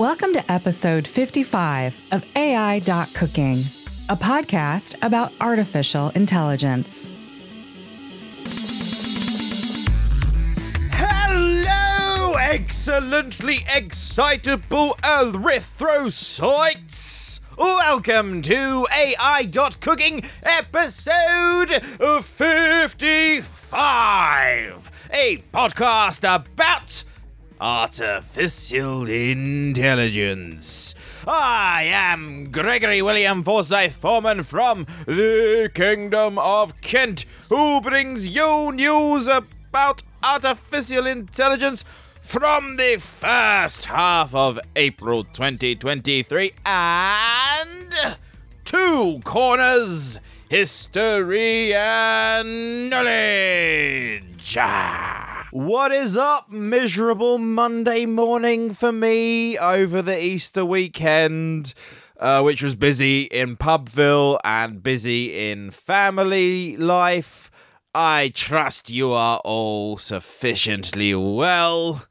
Welcome to episode 55 of AI Cooking, a podcast about artificial intelligence. Hello, excellently excitable erythrocytes! Welcome to AI Cooking episode 55, a podcast about artificial intelligence. I am Gregory William Forsyth Foreman from the Kingdom of Kent, who brings you news about artificial intelligence from the first half of April 2023 and two corners history and knowledge. Ah! What is up, miserable Monday morning for me over the Easter weekend, uh, which was busy in Pubville and busy in family life? I trust you are all sufficiently well.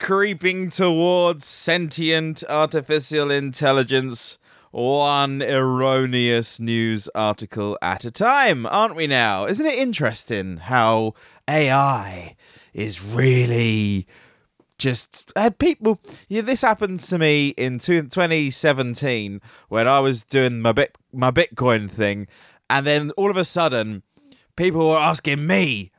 Creeping towards sentient artificial intelligence, one erroneous news article at a time, aren't we now? Isn't it interesting how AI is really just uh, people yeah this happened to me in two, 2017 when i was doing my bit my bitcoin thing and then all of a sudden people were asking me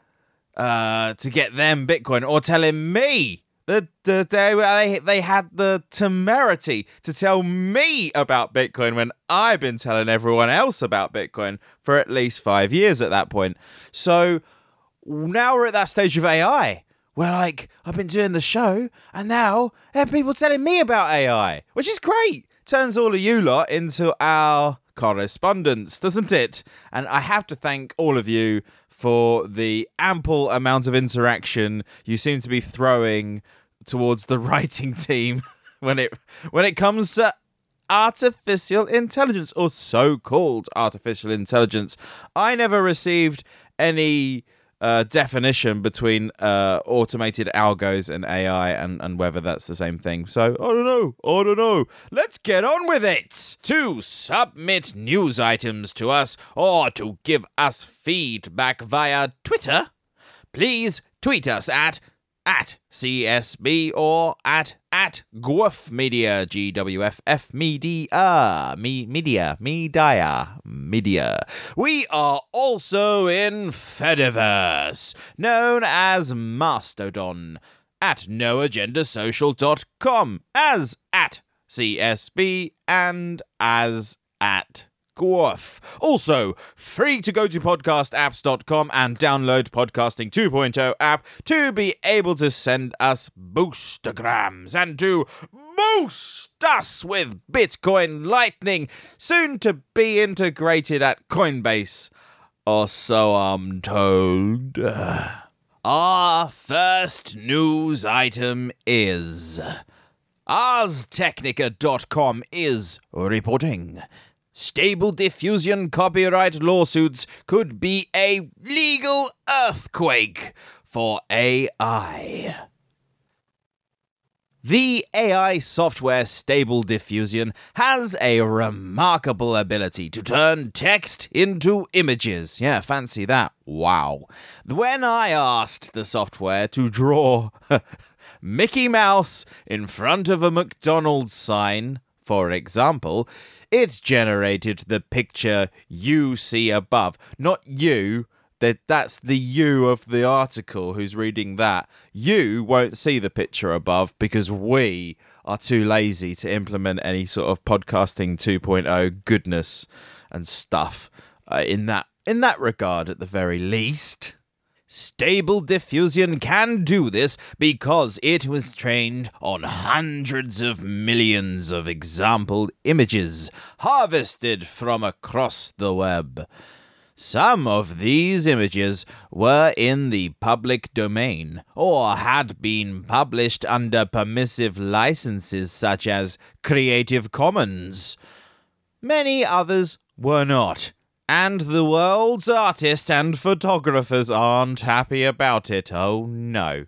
uh, to get them bitcoin or telling me the, the day they, they had the temerity to tell me about bitcoin when i've been telling everyone else about bitcoin for at least five years at that point. So now we're at that stage of AI where like I've been doing the show and now there are people telling me about AI, which is great. Turns all of you lot into our correspondence, doesn't it? And I have to thank all of you for the ample amount of interaction you seem to be throwing towards the writing team when it when it comes to artificial intelligence or so-called artificial intelligence. I never received any uh, definition between uh, automated algos and AI and, and whether that's the same thing. So, I don't know. I don't know. Let's get on with it. To submit news items to us or to give us feedback via Twitter, please tweet us at at CSB or at at GWF Media, G W F F Media, me media, media, media. We are also in Fediverse, known as Mastodon, at noagendasocial.com, as at CSB, and as at Also, free to go to podcastapps.com and download Podcasting 2.0 app to be able to send us boostergrams and to boost us with Bitcoin Lightning, soon to be integrated at Coinbase. Or so I'm told. Our first news item is ArsTechnica.com is reporting Stable diffusion copyright lawsuits could be a legal earthquake for AI. The AI software Stable Diffusion has a remarkable ability to turn text into images. Yeah, fancy that. Wow. When I asked the software to draw Mickey Mouse in front of a McDonald's sign, for example, it generated the picture you see above, not you. That that's the you of the article who's reading that. You won't see the picture above because we are too lazy to implement any sort of podcasting 2.0 goodness and stuff uh, in that in that regard at the very least. Stable Diffusion can do this because it was trained on hundreds of millions of example images harvested from across the web. Some of these images were in the public domain or had been published under permissive licenses such as Creative Commons. Many others were not and the world's artists and photographers aren't happy about it. Oh no.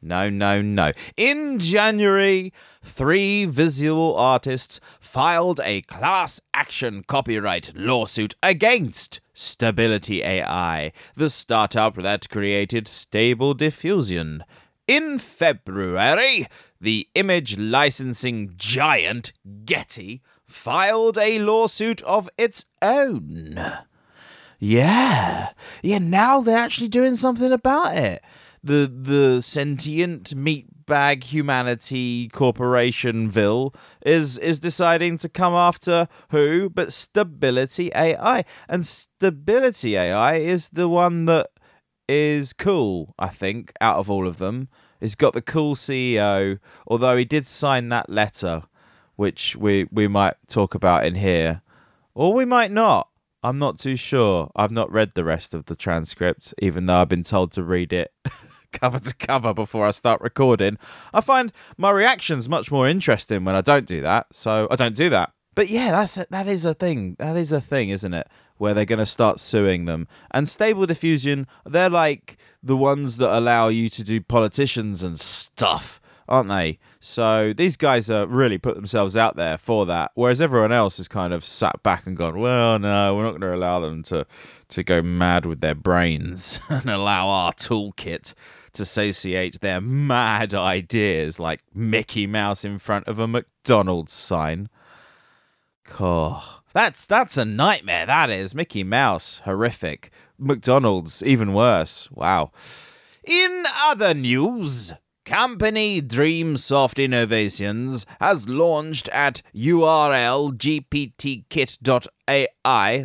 No, no, no. In January, three visual artists filed a class action copyright lawsuit against Stability AI, the startup that created Stable Diffusion. In February, the image licensing giant Getty filed a lawsuit of its own. Yeah, yeah, now they're actually doing something about it. The the sentient meatbag humanity corporationville is is deciding to come after who? But stability ai and stability ai is the one that is cool i think out of all of them. He's got the cool ceo although he did sign that letter which we we might talk about in here or we might not I'm not too sure. I've not read the rest of the transcript, even though I've been told to read it cover to cover before I start recording. I find my reactions much more interesting when I don't do that, so I don't do that. But yeah, that's a, that is a thing. That is a thing, isn't it? Where they're going to start suing them. And Stable Diffusion, they're like the ones that allow you to do politicians and stuff aren't they? So these guys are really put themselves out there for that, whereas everyone else has kind of sat back and gone, "Well, no, we're not going to allow them to to go mad with their brains and allow our toolkit to satiate their mad ideas, like Mickey Mouse in front of a McDonald's sign." Oh, that's that's a nightmare. That is Mickey Mouse, horrific. McDonald's, even worse. Wow. In other news, Company Dreamsoft Innovations has launched at URL gptkit.ai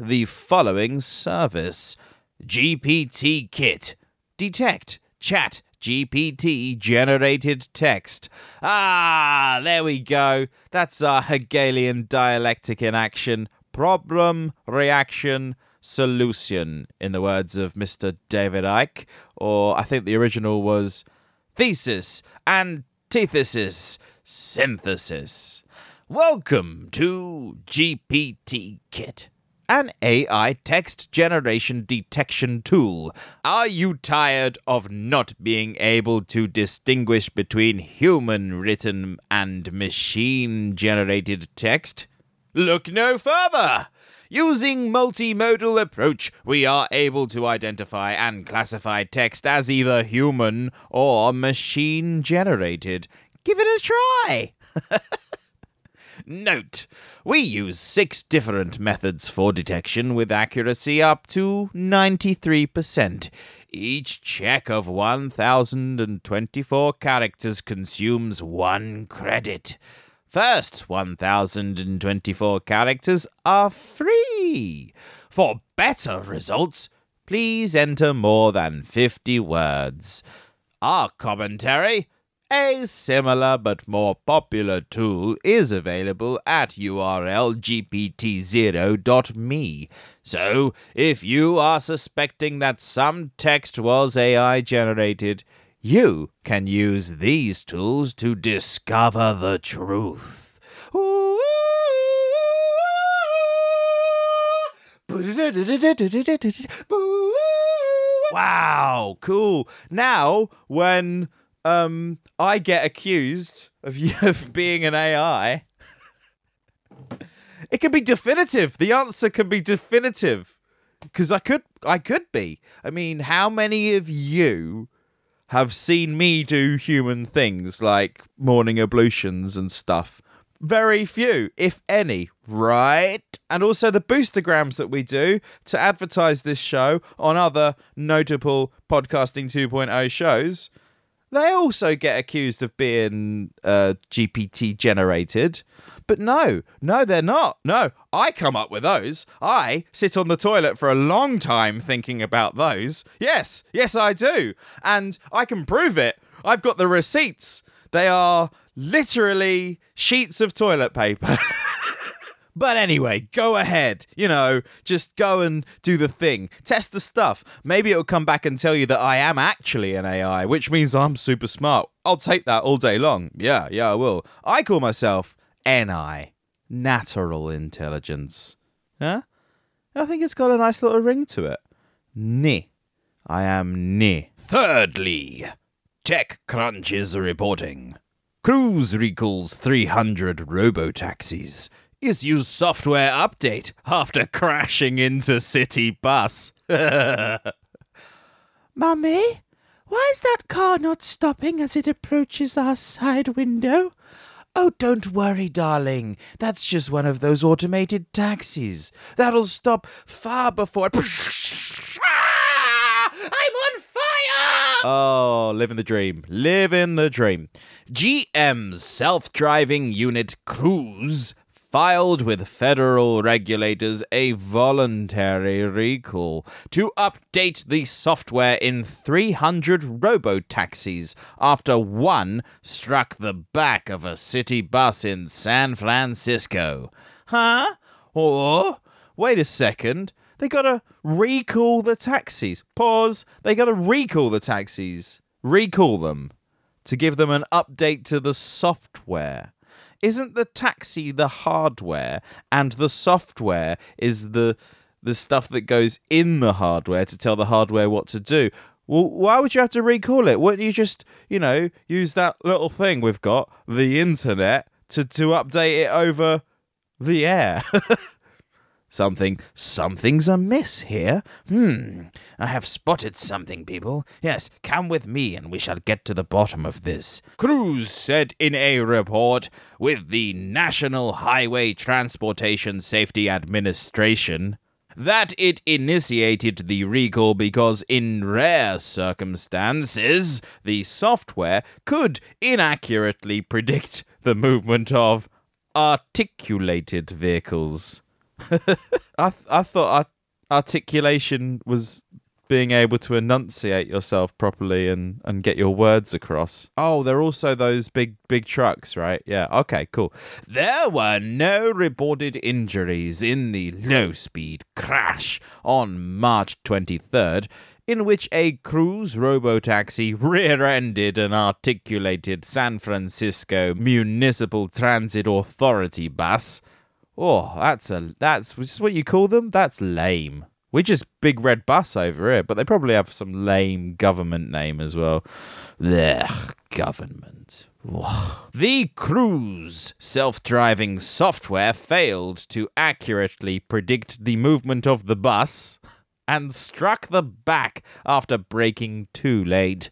the following service GPT Kit. Detect, chat, GPT generated text. Ah, there we go. That's our Hegelian dialectic in action. Problem, reaction, solution, in the words of Mr. David Icke. Or I think the original was thesis, antithesis, synthesis. Welcome to GPT Kit, an AI text generation detection tool. Are you tired of not being able to distinguish between human written and machine generated text? Look no further! Using multimodal approach, we are able to identify and classify text as either human or machine generated. Give it a try. Note, we use six different methods for detection with accuracy up to 93%. Each check of 1024 characters consumes one credit. First 1024 characters are free. For better results, please enter more than 50 words. Our commentary, a similar but more popular tool, is available at URL gpt0.me. So, if you are suspecting that some text was AI generated, you can use these tools to discover the truth. Wow, cool. Now, when um, I get accused of, of being an AI, it can be definitive. The answer can be definitive because I could, I could be. I mean, how many of you have seen me do human things like morning ablutions and stuff. Very few, if any, right? And also the boostergrams that we do to advertise this show on other notable podcasting 2.0 shows. They also get accused of being uh, GPT generated. But no, no, they're not. No, I come up with those. I sit on the toilet for a long time thinking about those. Yes, yes, I do. And I can prove it. I've got the receipts. They are literally sheets of toilet paper. But anyway, go ahead. You know, just go and do the thing. Test the stuff. Maybe it'll come back and tell you that I am actually an AI, which means I'm super smart. I'll take that all day long. Yeah, yeah, I will. I call myself NI, natural intelligence. Huh? I think it's got a nice little ring to it. Ni. I am Ni. Thirdly, TechCrunch is reporting. Cruise recalls 300 robo-taxis. Issues software update after crashing into city bus. Mummy, why is that car not stopping as it approaches our side window? Oh, don't worry, darling. That's just one of those automated taxis. That'll stop far before. I'm on fire! Oh, living the dream. Living the dream. GM's self driving unit Cruise filed with federal regulators a voluntary recall to update the software in 300 robo-taxis after one struck the back of a city bus in San Francisco. Huh? Or, wait a second, they gotta recall the taxis. Pause. They gotta recall the taxis. Recall them to give them an update to the software isn't the taxi the hardware and the software is the the stuff that goes in the hardware to tell the hardware what to do? Well, why would you have to recall it? Wouldn't you just, you know, use that little thing we've got, the internet, to, to update it over the air? Something, something's amiss here. Hmm, I have spotted something, people. Yes, come with me and we shall get to the bottom of this. Cruise said in a report with the National Highway Transportation Safety Administration that it initiated the recall because, in rare circumstances, the software could inaccurately predict the movement of articulated vehicles. I th- I thought articulation was being able to enunciate yourself properly and, and get your words across. Oh, they're also those big big trucks, right? Yeah. Okay, cool. There were no reported injuries in the low-speed crash on March 23rd in which a cruise robotaxi rear-ended an articulated San Francisco Municipal Transit Authority bus. Oh, that's a that's just what you call them. That's lame. We're just big red bus over here, but they probably have some lame government name as well. Ugh, government. The Cruise self driving software failed to accurately predict the movement of the bus and struck the back after braking too late.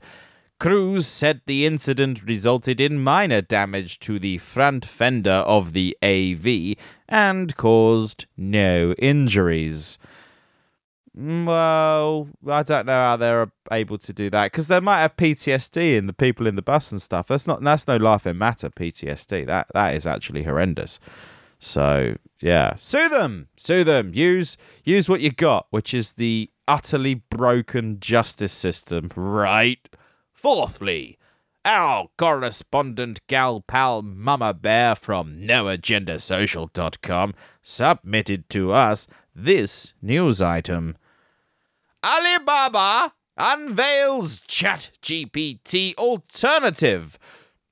Cruise said the incident resulted in minor damage to the front fender of the AV and caused no injuries. Mm, well, I don't know how they're able to do that because they might have PTSD in the people in the bus and stuff. That's not that's no laughing matter. PTSD that that is actually horrendous. So yeah, sue them, sue them. Use use what you got, which is the utterly broken justice system, right? Fourthly, our correspondent gal pal Mama Bear from NoAgendaSocial.com submitted to us this news item. Alibaba unveils ChatGPT alternative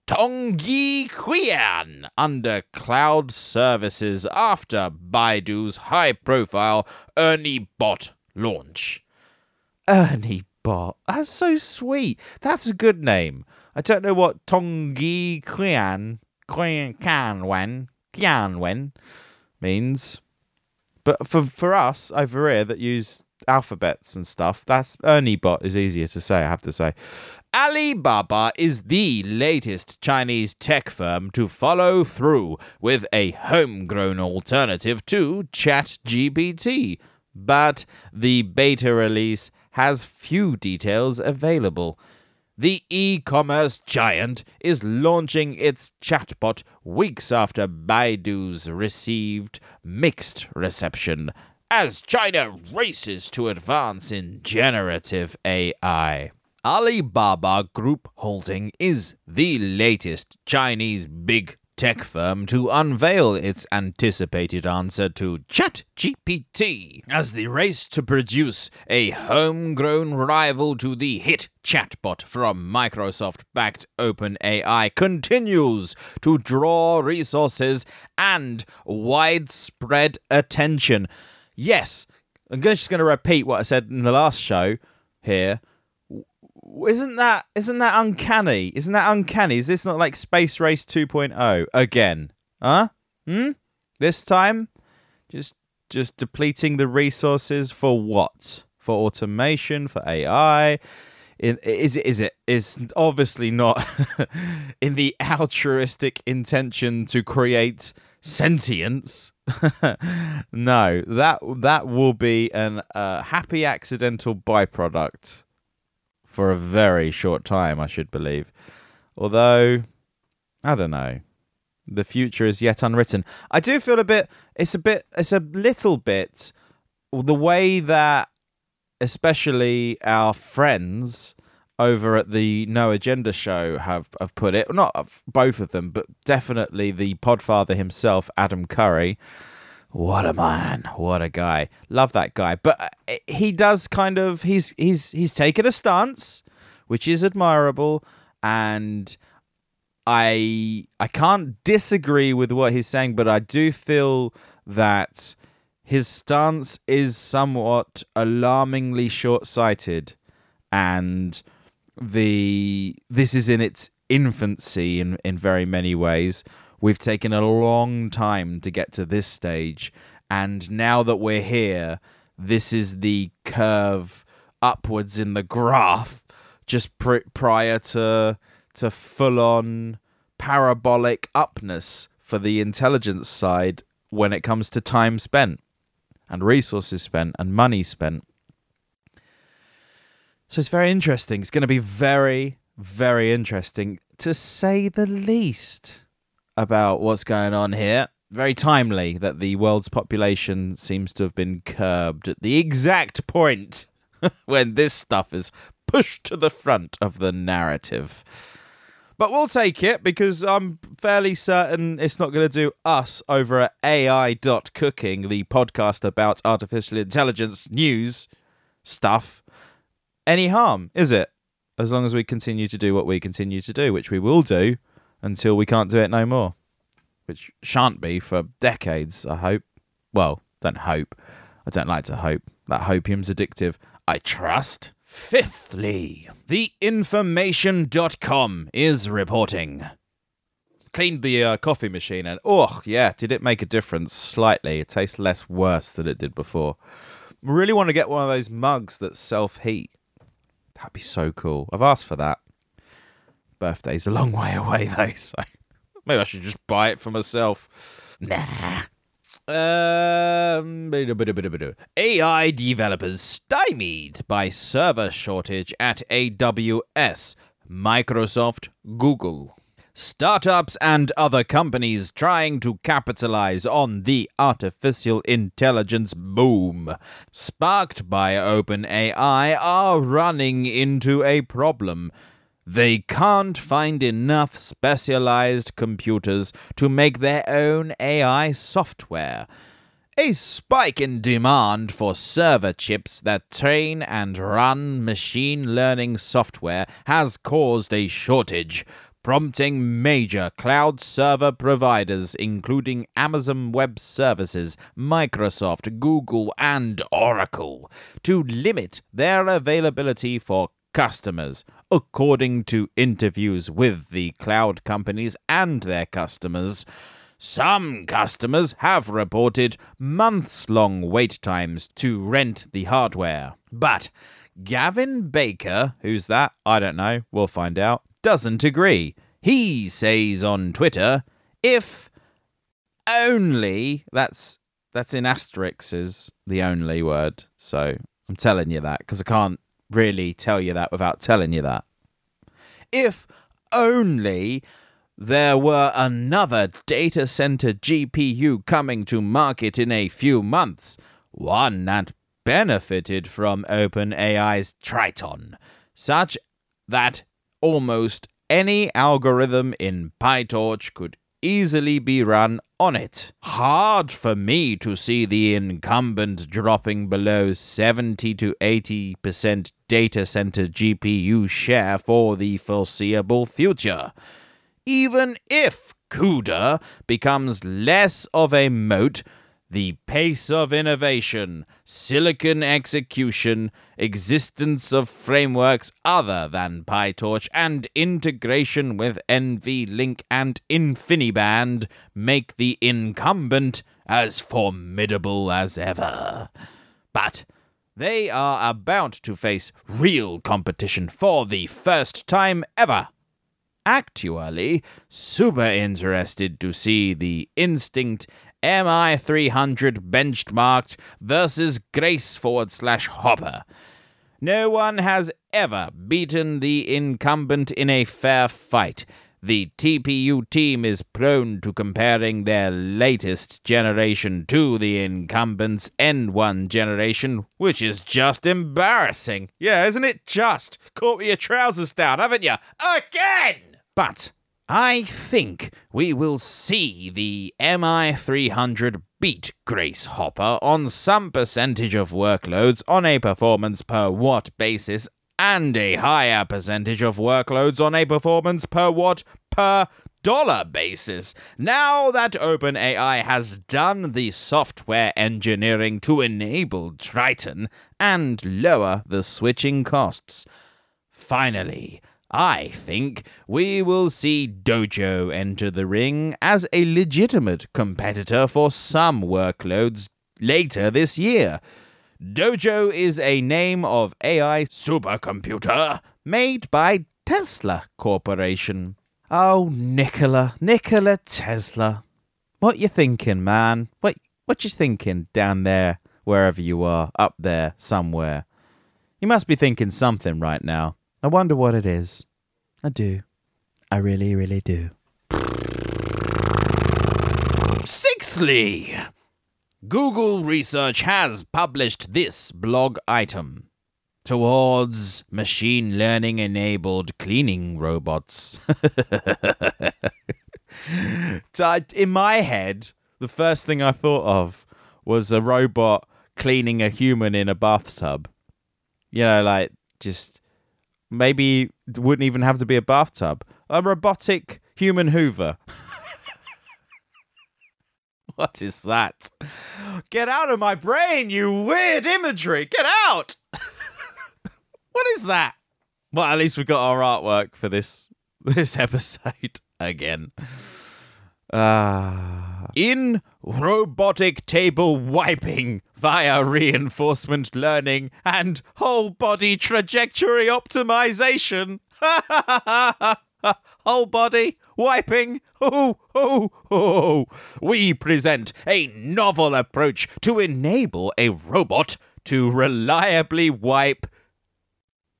Tongyi Qian under cloud services after Baidu's high profile Ernie Bot launch. Ernie Bot. That's so sweet. That's a good name. I don't know what Tongyi Qian Qian Qianwen means. But for for us over here that use alphabets and stuff, that's Ernie Bot is easier to say, I have to say. Alibaba is the latest Chinese tech firm to follow through with a homegrown alternative to ChatGPT. But the beta release has few details available. The e commerce giant is launching its chatbot weeks after Baidu's received mixed reception as China races to advance in generative AI. Alibaba Group Holding is the latest Chinese big tech firm to unveil its anticipated answer to ChatGPT as the race to produce a homegrown rival to the hit chatbot from Microsoft backed OpenAI continues to draw resources and widespread attention. Yes, I'm just going to repeat what I said in the last show here Isn't that isn't that uncanny? Isn't that uncanny? Is this not like Space Race 2.0 again? Huh? Hmm? This time just just depleting the resources for what? For automation, for AI? Is it is it is obviously not in the altruistic intention to create sentience. no, that that will be an uh, happy accidental byproduct for a very short time, I should believe. Although, I don't know. The future is yet unwritten. I do feel a bit. It's a bit. It's a little bit. The way that, especially our friends over at the No Agenda show have, have put it. Not both of them, but definitely the Podfather himself, Adam Curry. What a man! What a guy! Love that guy. But uh, he does kind of he's he's he's taken a stance, which is admirable, and I I can't disagree with what he's saying, but I do feel that his stance is somewhat alarmingly short-sighted and the this is in its infancy in in very many ways. We've taken a long time to get to this stage, and now that we're here, this is the curve upwards in the graph, just pr- prior to to full on parabolic upness for the intelligence side when it comes to time spent and resources spent and money spent. So it's very interesting. It's going to be very, very interesting to say the least about what's going on here. Very timely that the world's population seems to have been curbed at the exact point when this stuff is pushed to the front of the narrative. But we'll take it because I'm fairly certain it's not going to do us over at AI.cooking, the podcast about artificial intelligence news stuff any harm, is it? As long as we continue to do what we continue to do, which we will do until we can't do it no more. Which shan't be for decades, I hope. Well, don't hope. I don't like to hope. That hopium's addictive. I trust. Fifthly, the information.com is reporting. Cleaned the uh, coffee machine and, oh, yeah, did it make a difference? Slightly. It tastes less worse than it did before. Really want to get one of those mugs that self heat. That'd be so cool. I've asked for that. Birthday's a long way away though, so maybe I should just buy it for myself. Nah. Um, AI developers stymied by server shortage at AWS, Microsoft, Google. Startups and other companies trying to capitalize on the artificial intelligence boom sparked by OpenAI are running into a problem. They can't find enough specialized computers to make their own AI software. A spike in demand for server chips that train and run machine learning software has caused a shortage, prompting major cloud server providers, including Amazon Web Services, Microsoft, Google, and Oracle, to limit their availability for customers, according to interviews with the cloud companies and their customers. Some customers have reported months long wait times to rent the hardware. But Gavin Baker, who's that? I don't know. We'll find out doesn't agree. He says on Twitter, if only that's that's in asterisks is the only word. So I'm telling you that because I can't really tell you that without telling you that. If only there were another data center GPU coming to market in a few months, one that benefited from OpenAI's Triton, such that almost any algorithm in PyTorch could easily be run on it. Hard for me to see the incumbent dropping below 70 to 80% data center GPU share for the foreseeable future. Even if CUDA becomes less of a moat the pace of innovation, silicon execution, existence of frameworks other than PyTorch, and integration with NVLink and InfiniBand make the incumbent as formidable as ever. But they are about to face real competition for the first time ever. Actually, super interested to see the Instinct MI300 benchmarked versus Grace forward slash Hopper. No one has ever beaten the incumbent in a fair fight. The TPU team is prone to comparing their latest generation to the incumbent's N1 generation, which is just embarrassing. Yeah, isn't it just? Caught with your trousers down, haven't you? Again! But I think we will see the MI300 beat Grace Hopper on some percentage of workloads on a performance per watt basis and a higher percentage of workloads on a performance per watt per dollar basis. Now that OpenAI has done the software engineering to enable Triton and lower the switching costs. Finally, I think we will see Dojo enter the ring as a legitimate competitor for some workloads later this year. Dojo is a name of AI supercomputer made by Tesla Corporation. Oh, Nikola, Nikola Tesla. What you thinking, man? What what you thinking down there, wherever you are, up there somewhere? You must be thinking something right now. I wonder what it is. I do. I really, really do. Sixthly, Google Research has published this blog item towards machine learning enabled cleaning robots. In my head, the first thing I thought of was a robot cleaning a human in a bathtub. You know, like just maybe wouldn't even have to be a bathtub. A robotic human hoover. what is that? Get out of my brain, you weird imagery. Get out. what is that? Well, at least we've got our artwork for this this episode again. Ah. In robotic table wiping via reinforcement learning and whole body trajectory optimization. whole body wiping. Oh, oh, oh. We present a novel approach to enable a robot to reliably wipe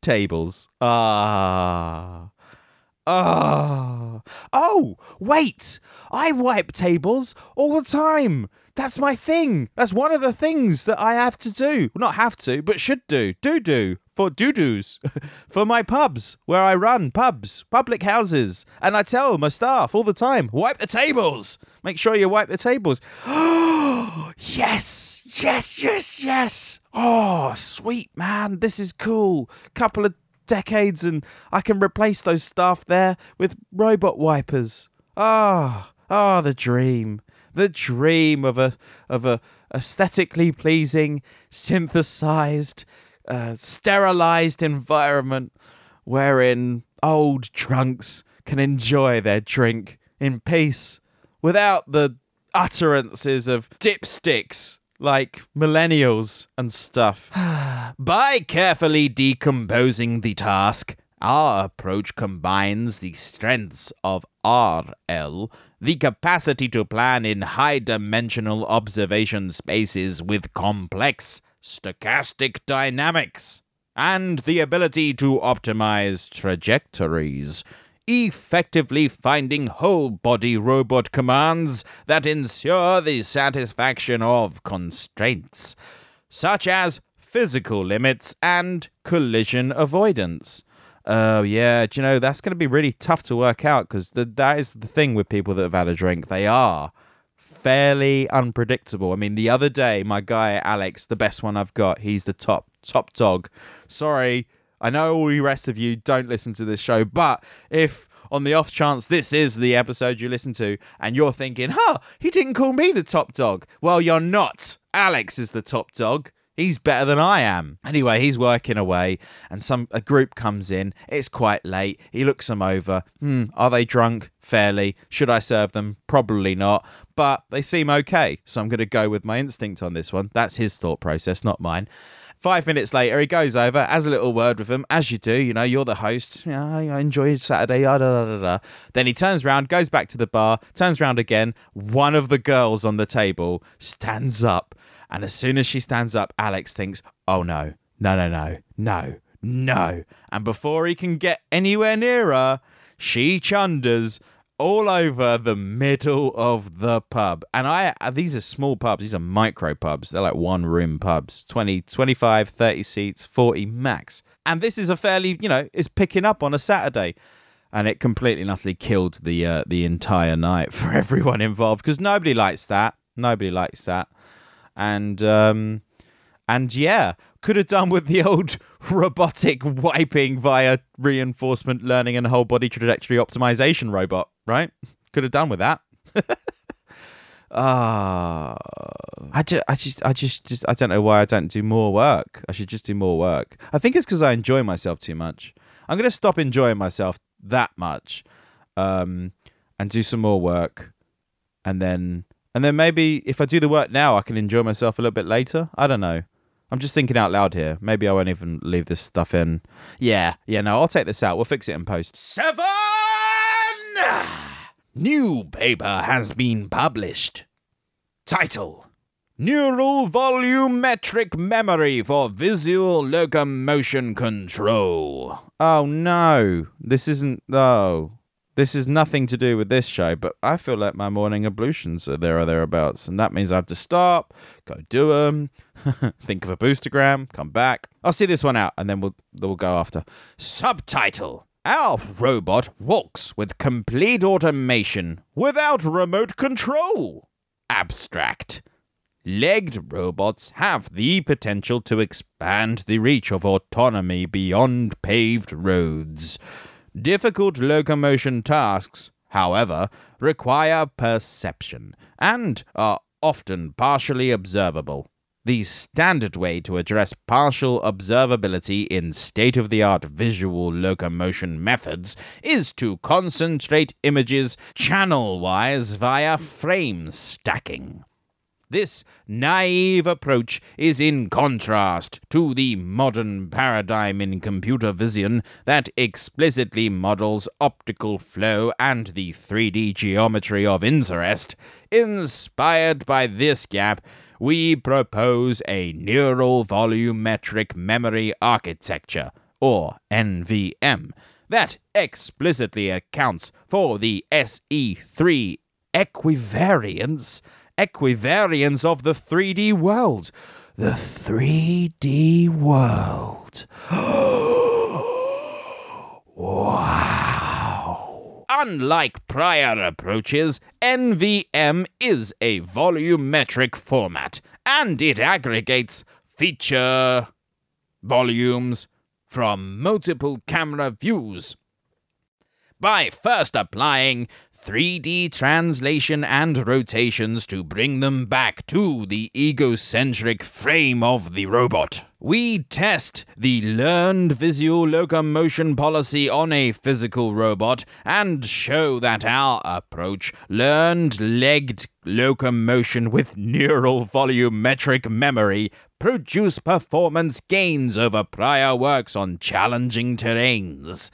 tables. Ah. Ah. Oh, wait. I wipe tables all the time. That's my thing. That's one of the things that I have to do. Not have to, but should do. Do do for doo doos for my pubs where I run pubs, public houses. And I tell my staff all the time wipe the tables. Make sure you wipe the tables. yes, yes, yes, yes. Oh, sweet man. This is cool. Couple of decades and I can replace those staff there with robot wipers. Ah, ah, the dream. The dream of a of a aesthetically pleasing, synthesized, uh, sterilized environment wherein old drunks can enjoy their drink in peace without the utterances of dipsticks like millennials and stuff. By carefully decomposing the task, our approach combines the strengths of RL, the capacity to plan in high dimensional observation spaces with complex stochastic dynamics, and the ability to optimize trajectories effectively finding whole body robot commands that ensure the satisfaction of constraints, such as physical limits and collision avoidance. Oh, yeah, do you know, that's going to be really tough to work out because that is the thing with people that have had a drink. They are fairly unpredictable. I mean, the other day, my guy Alex, the best one I've got, he's the top top dog. Sorry, I know all the rest of you don't listen to this show, but if on the off chance this is the episode you listen to and you're thinking, huh, he didn't call me the top dog. Well, you're not. Alex is the top dog. He's better than I am. Anyway, he's working away, and some a group comes in. It's quite late. He looks them over. Hmm, are they drunk? Fairly. Should I serve them? Probably not. But they seem okay, so I'm going to go with my instinct on this one. That's his thought process, not mine. Five minutes later, he goes over, has a little word with them, as you do. You know, you're the host. Yeah, I enjoyed Saturday. Ah, da, da, da, da. Then he turns around, goes back to the bar, turns around again. One of the girls on the table stands up and as soon as she stands up, Alex thinks, oh no, no, no, no, no, no. And before he can get anywhere near her, she chunders all over the middle of the pub. And I these are small pubs, these are micro pubs. They're like one room pubs, 20, 25, 30 seats, 40 max. And this is a fairly, you know, it's picking up on a Saturday. And it completely and utterly killed the uh, the entire night for everyone involved because nobody likes that. Nobody likes that and um, and yeah, could have done with the old robotic wiping via reinforcement learning and whole body trajectory optimization robot, right? Could have done with that. Ah, uh, I just, I just, I just, just, I don't know why I don't do more work. I should just do more work. I think it's because I enjoy myself too much. I'm gonna stop enjoying myself that much, um, and do some more work, and then and then maybe if I do the work now, I can enjoy myself a little bit later. I don't know. I'm just thinking out loud here. Maybe I won't even leave this stuff in. Yeah, yeah, no, I'll take this out. We'll fix it in post. Seven! New paper has been published. Title Neural Volumetric Memory for Visual Locomotion Control. Oh no, this isn't. Oh, this is nothing to do with this show, but I feel like my morning ablutions are there or thereabouts, and that means I have to stop, go do them, think of a boostergram, come back. I'll see this one out, and then we'll we'll go after subtitle. Our robot walks with complete automation without remote control. Abstract. Legged robots have the potential to expand the reach of autonomy beyond paved roads. Difficult locomotion tasks, however, require perception and are often partially observable. The standard way to address partial observability in state of the art visual locomotion methods is to concentrate images channel wise via frame stacking. This naive approach is in contrast to the modern paradigm in computer vision that explicitly models optical flow and the 3D geometry of interest. Inspired by this gap, we propose a neural volumetric memory architecture, or NVM, that explicitly accounts for the SE3 equivariance equivariance of the 3D world. The 3D world. wow. Unlike prior approaches, NVM is a volumetric format, and it aggregates feature volumes from multiple camera views by first applying 3D translation and rotations to bring them back to the egocentric frame of the robot. We test the learned visual locomotion policy on a physical robot and show that our approach, learned legged locomotion with neural volumetric memory, produce performance gains over prior works on challenging terrains.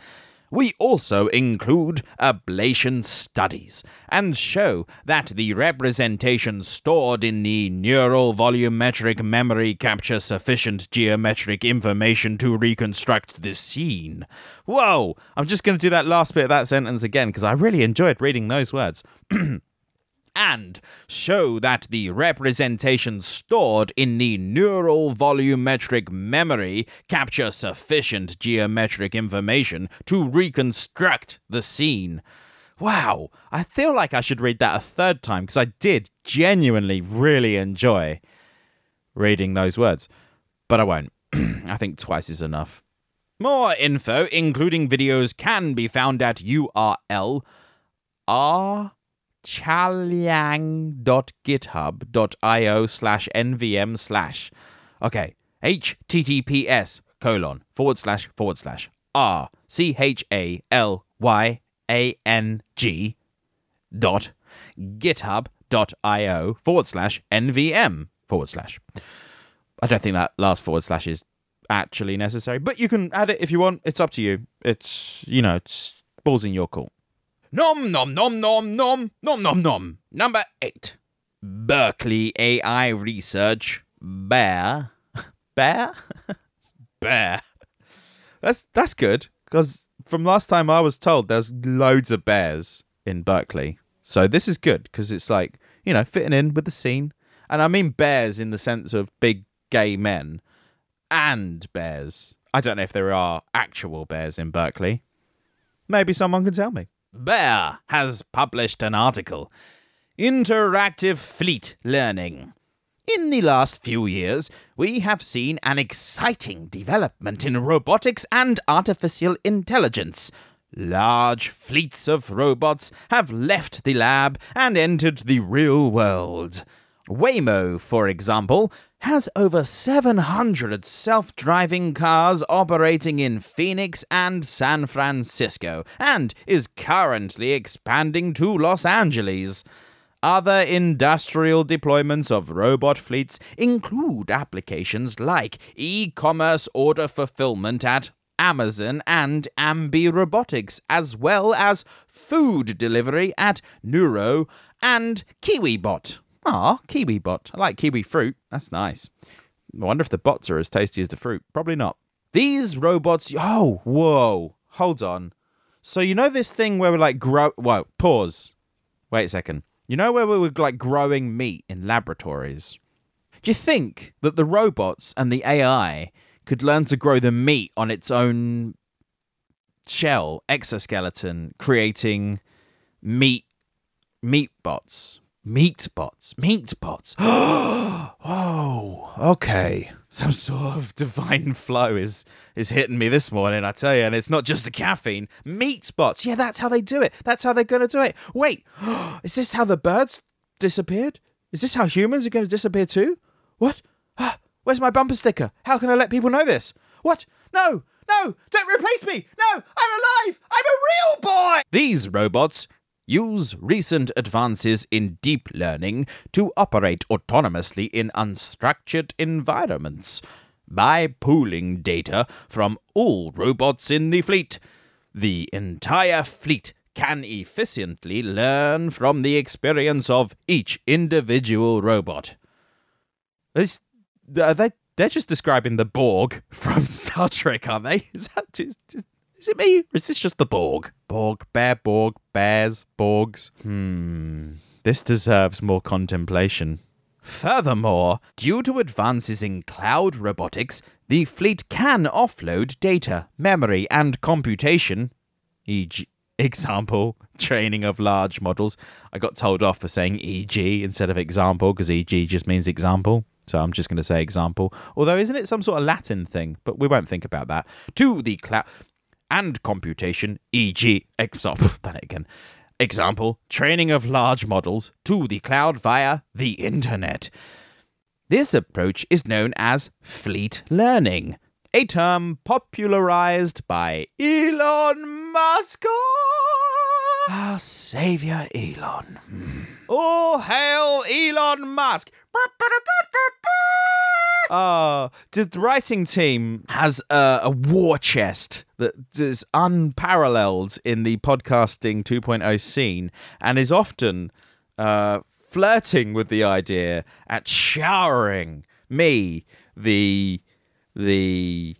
We also include ablation studies and show that the representations stored in the neural volumetric memory capture sufficient geometric information to reconstruct the scene. Whoa! I'm just going to do that last bit of that sentence again because I really enjoyed reading those words. and show that the representations stored in the neural volumetric memory capture sufficient geometric information to reconstruct the scene. Wow, I feel like I should read that a third time because I did genuinely really enjoy reading those words. But I won't. I think twice is enough. More info, including videos, can be found at URL rchalyang.github.io slash nvm slash. Okay, https colon forward slash forward slash r c h a l y a n g dot github.io forward slash nvm forward slash. I don't think that last forward slash is actually necessary, but you can add it if you want. It's up to you. It's, you know, it's balls in your court. Nom nom nom nom nom nom nom nom. Number eight. Berkeley AI Research Bear. Bear? Bear. That's that's good because from last time I was told there's loads of bears in Berkeley. So this is good because it's like, you know, fitting in with the scene. And I mean bears in the sense of big gay men and bears. I don't know if there are actual bears in Berkeley. Maybe someone can tell me. Bear has published an article Interactive Fleet Learning. In the last few years, we have seen an exciting development in robotics and artificial intelligence. Large fleets of robots have left the lab and entered the real world. Waymo, for example, has over 700 self driving cars operating in Phoenix and San Francisco and is currently expanding to Los Angeles. Other industrial deployments of robot fleets include applications like e commerce order fulfillment at Amazon and Ambi Robotics, as well as food delivery at Nuro and KiwiBot. Ah, Kiwi bot. I like kiwi fruit. That's nice. I wonder if the bots are as tasty as the fruit. Probably not. These robots. Oh, whoa. Hold on. So you know this thing where we're like grow. Whoa, pause. Wait a second. You know where we were like growing meat in laboratories? Do you think that the robots and the AI could learn to grow the meat on its own shell, exoskeleton, creating meat meat bots? Meat bots. Meat bots. oh, okay. Some sort of divine flow is is hitting me this morning, I tell you, and it's not just the caffeine. Meat bots. Yeah, that's how they do it. That's how they're gonna do it. Wait, is this how the birds disappeared? Is this how humans are gonna disappear too? What? Where's my bumper sticker? How can I let people know this? What? No! No! Don't replace me! No! I'm alive! I'm a real boy! These robots use recent advances in deep learning to operate autonomously in unstructured environments. By pooling data from all robots in the fleet, the entire fleet can efficiently learn from the experience of each individual robot. This, are they, they're just describing the Borg from Star Trek, aren't they? Is that just, just is it me? Or is this just the Borg? Borg, bear, Borg, bears, Borgs. Hmm. This deserves more contemplation. Furthermore, due to advances in cloud robotics, the fleet can offload data, memory, and computation. E.g., example, training of large models. I got told off for saying e.g. instead of example because e.g. just means example. So I'm just going to say example. Although, isn't it some sort of Latin thing? But we won't think about that. To the cloud and computation, e.g., example, oh, done it again. Example, training of large models to the cloud via the internet. This approach is known as fleet learning, a term popularized by Elon Musk. Our savior Elon. Hmm. Oh, hail Elon Musk. Uh, the writing team has a, a war chest that is unparalleled in the podcasting 2.0 scene and is often uh, flirting with the idea at showering me, the the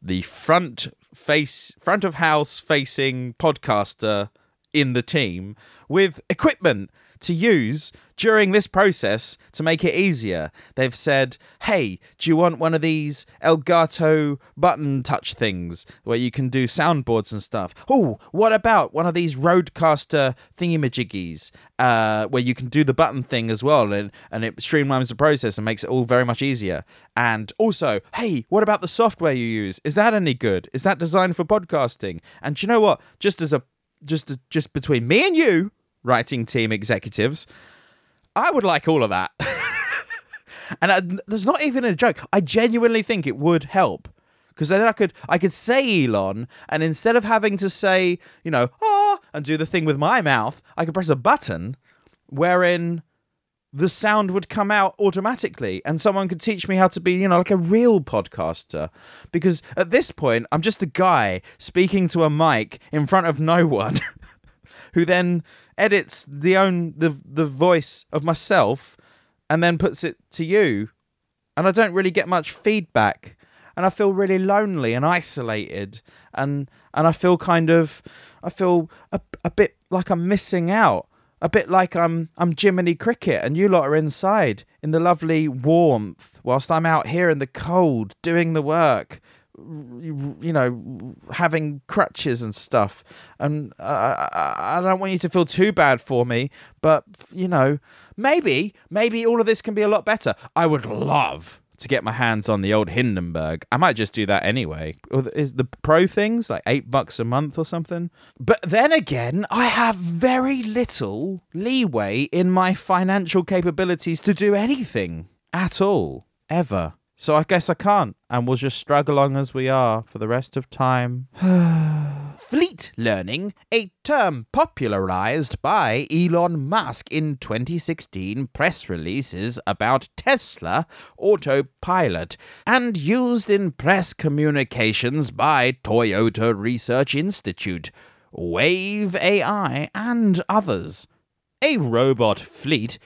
the front face front of house facing podcaster in the team with equipment to use during this process to make it easier. They've said, hey, do you want one of these Elgato button touch things where you can do soundboards and stuff? Oh, what about one of these RODECaster thingamajiggies uh, where you can do the button thing as well and, and it streamlines the process and makes it all very much easier? And also, hey, what about the software you use? Is that any good? Is that designed for podcasting? And do you know what? Just as a just just between me and you, writing team executives. I would like all of that. and I, there's not even a joke. I genuinely think it would help because then I could I could say Elon, and instead of having to say you know ah and do the thing with my mouth, I could press a button wherein the sound would come out automatically and someone could teach me how to be you know like a real podcaster because at this point i'm just a guy speaking to a mic in front of no one who then edits the own the the voice of myself and then puts it to you. And I don't really get much feedback. And I feel really lonely and isolated. And and I feel kind of I feel a, a bit like I'm missing out. A bit like I'm I'm Jiminy Cricket and you lot are inside in the lovely warmth whilst I'm out here in the cold doing the work you know, having crutches and stuff. And uh, I don't want you to feel too bad for me, but, you know, maybe, maybe all of this can be a lot better. I would love to get my hands on the old Hindenburg. I might just do that anyway. Is the pro things like eight bucks a month or something? But then again, I have very little leeway in my financial capabilities to do anything at all, ever. So I guess I can't, and we'll just struggle along as we are for the rest of time. Fleet learning, a term popularized by Elon Musk in 2016 press releases about Tesla Autopilot, and used in press communications by Toyota Research Institute, Wayve AI, and others. A robot fleet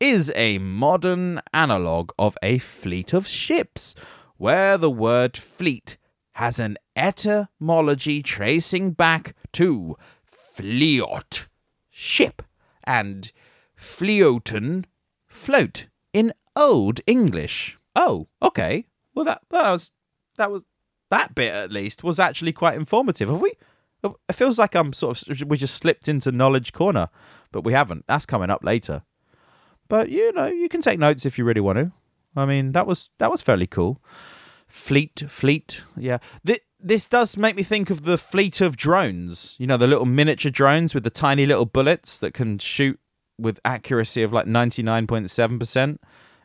is a modern analogue of a fleet of ships, where the word fleet has an etymology tracing back to fleot, ship, and fleoten, float, in Old English. Oh, okay. Well, that, that was that was that bit at least was actually quite informative. Have we? It feels like I'm sort of we just slipped into knowledge corner, but we haven't. That's coming up later. But you know, you can take notes if you really want to. I mean, that was that was fairly cool. Fleet, fleet, yeah. Th- this does make me think of the fleet of drones. You know, the little miniature drones with the tiny little bullets that can shoot with accuracy of like ninety nine point seven percent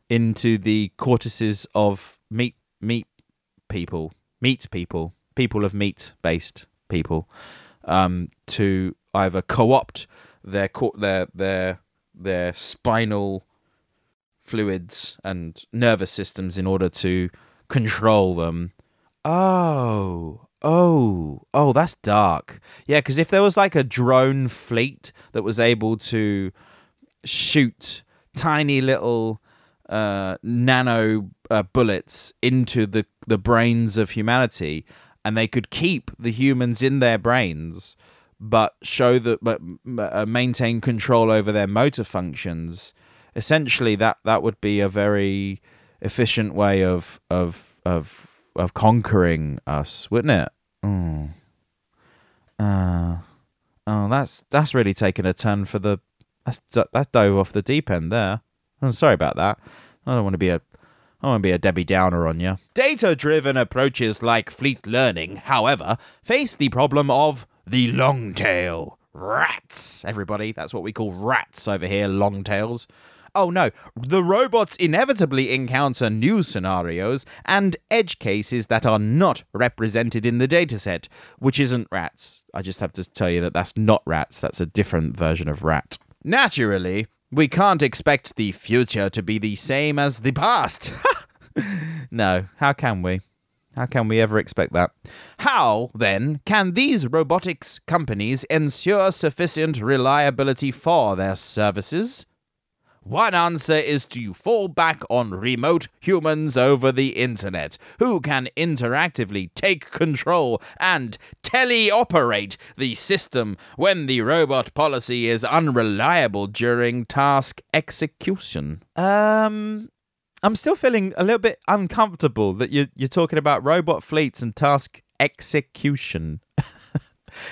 into the cortices of meat meat people, meat people, people of meat based people, um, to either co-opt their their their their spinal fluids and nervous systems in order to control them. Oh, oh, oh, that's dark. Yeah, because if there was like a drone fleet that was able to shoot tiny little uh, nano uh, bullets into the the brains of humanity, and they could keep the humans in their brains but show that but uh, maintain control over their motor functions essentially that that would be a very efficient way of of of of conquering us wouldn't it? Oh uh, oh that's that's really taken a turn for the that's that dove off the deep end there. I'm sorry about that. I don't want to be a I want to be a Debbie Downer on you. Data driven approaches like fleet learning, however, face the problem of the long tail. Rats, everybody. That's what we call rats over here, long tails. Oh no, the robots inevitably encounter new scenarios and edge cases that are not represented in the dataset, which isn't rats. I just have to tell you that that's not rats, that's a different version of rat. Naturally, we can't expect the future to be the same as the past. no, how can we? How can we ever expect that? How, then, can these robotics companies ensure sufficient reliability for their services? One answer is to fall back on remote humans over the internet, who can interactively take control and teleoperate the system when the robot policy is unreliable during task execution. Um, I'm still feeling a little bit uncomfortable that you're, you're talking about robot fleets and task execution.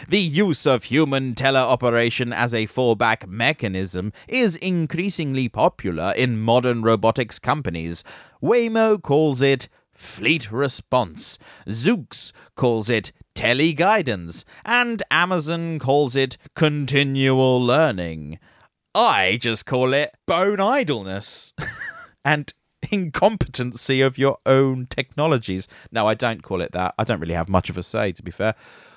The use of human teleoperation as a fallback mechanism is increasingly popular in modern robotics companies. Waymo calls it fleet response, Zoox calls it teleguidance, and Amazon calls it continual learning. I just call it bone idleness and incompetency of your own technologies. No, I don't call it that. I don't really have much of a say, to be fair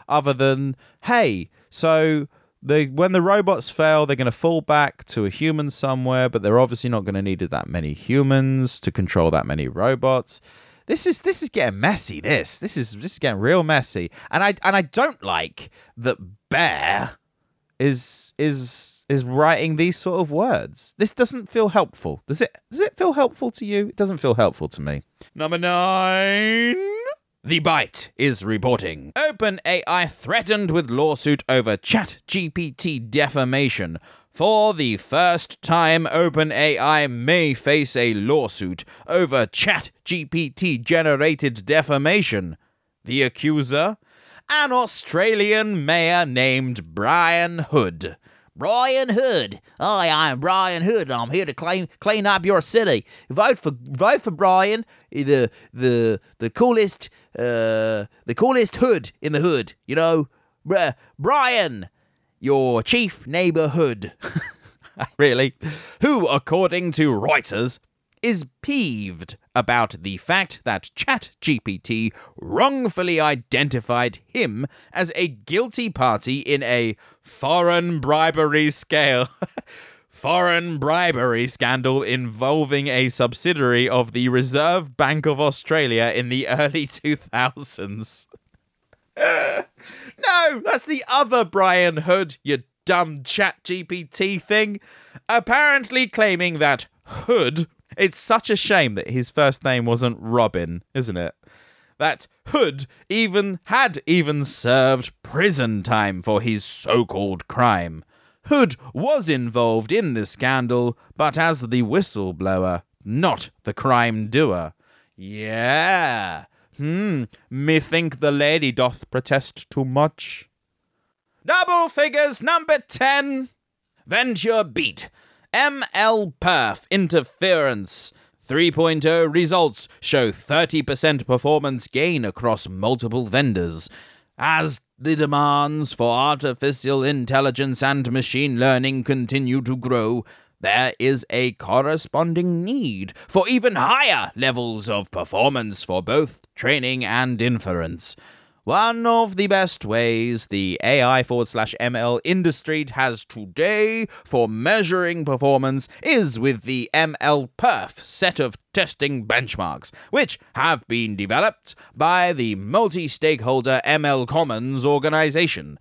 other than hey, so the when the robots fail, they're going to fall back to a human somewhere, but they're obviously not going to need that many humans to control that many robots. This is this is getting messy. This this is this is getting real messy, and I and I don't like that Bear is is is writing these sort of words. This doesn't feel helpful. Does it? Does it feel helpful to you? It doesn't feel helpful to me. Number nine. The Byte is reporting OpenAI threatened with lawsuit over ChatGPT defamation. For the first time, OpenAI may face a lawsuit over ChatGPT generated defamation. The accuser? An Australian mayor named Brian Hood. Brian Hood. Hi, I'm Brian Hood. And I'm here to clean clean up your city. Vote for vote for Brian, the the the coolest uh the coolest hood in the hood. You know, uh, Brian, your chief neighborhood. really? Who, according to Reuters, is peeved about the fact that ChatGPT wrongfully identified him as a guilty party in a foreign bribery scale. foreign bribery scandal involving a subsidiary of the Reserve Bank of Australia in the early 2000s. no, that's the other Brian Hood, you dumb ChatGPT thing. Apparently claiming that Hood it's such a shame that his first name wasn't Robin, isn't it? That Hood even had even served prison time for his so-called crime. Hood was involved in the scandal, but as the whistleblower, not the crime doer. Yeah. Hmm, think the lady doth protest too much. Double figures number 10. Venture beat ML Perf interference. 3.0 results show 30% performance gain across multiple vendors. As the demands for artificial intelligence and machine learning continue to grow, there is a corresponding need for even higher levels of performance for both training and inference. One of the best ways the AI forward slash ML industry has today for measuring performance is with the ML Perf set of testing benchmarks, which have been developed by the multi stakeholder ML Commons organization.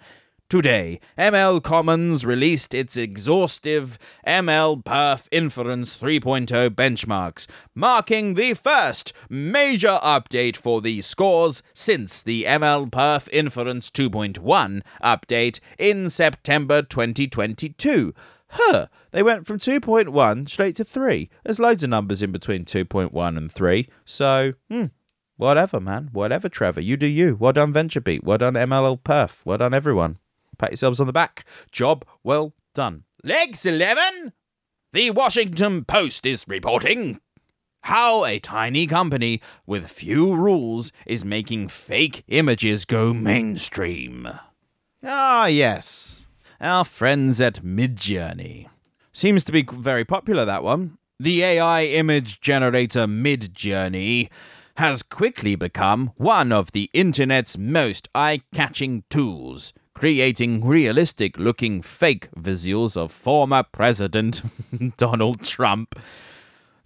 Today, ML Commons released its exhaustive ML Perf Inference 3.0 benchmarks, marking the first major update for these scores since the ML Perf Inference 2.1 update in September 2022. Huh, they went from 2.1 straight to 3. There's loads of numbers in between 2.1 and 3, so, hmm, whatever, man. Whatever, Trevor. You do you. Well done, VentureBeat. Well done, ML Perf. Well done, everyone. Pat yourselves on the back. Job well done. Legs 11! The Washington Post is reporting how a tiny company with few rules is making fake images go mainstream. Ah, yes. Our friends at Midjourney. Seems to be very popular, that one. The AI image generator Midjourney has quickly become one of the internet's most eye catching tools creating realistic looking fake visuals of former President Donald Trump,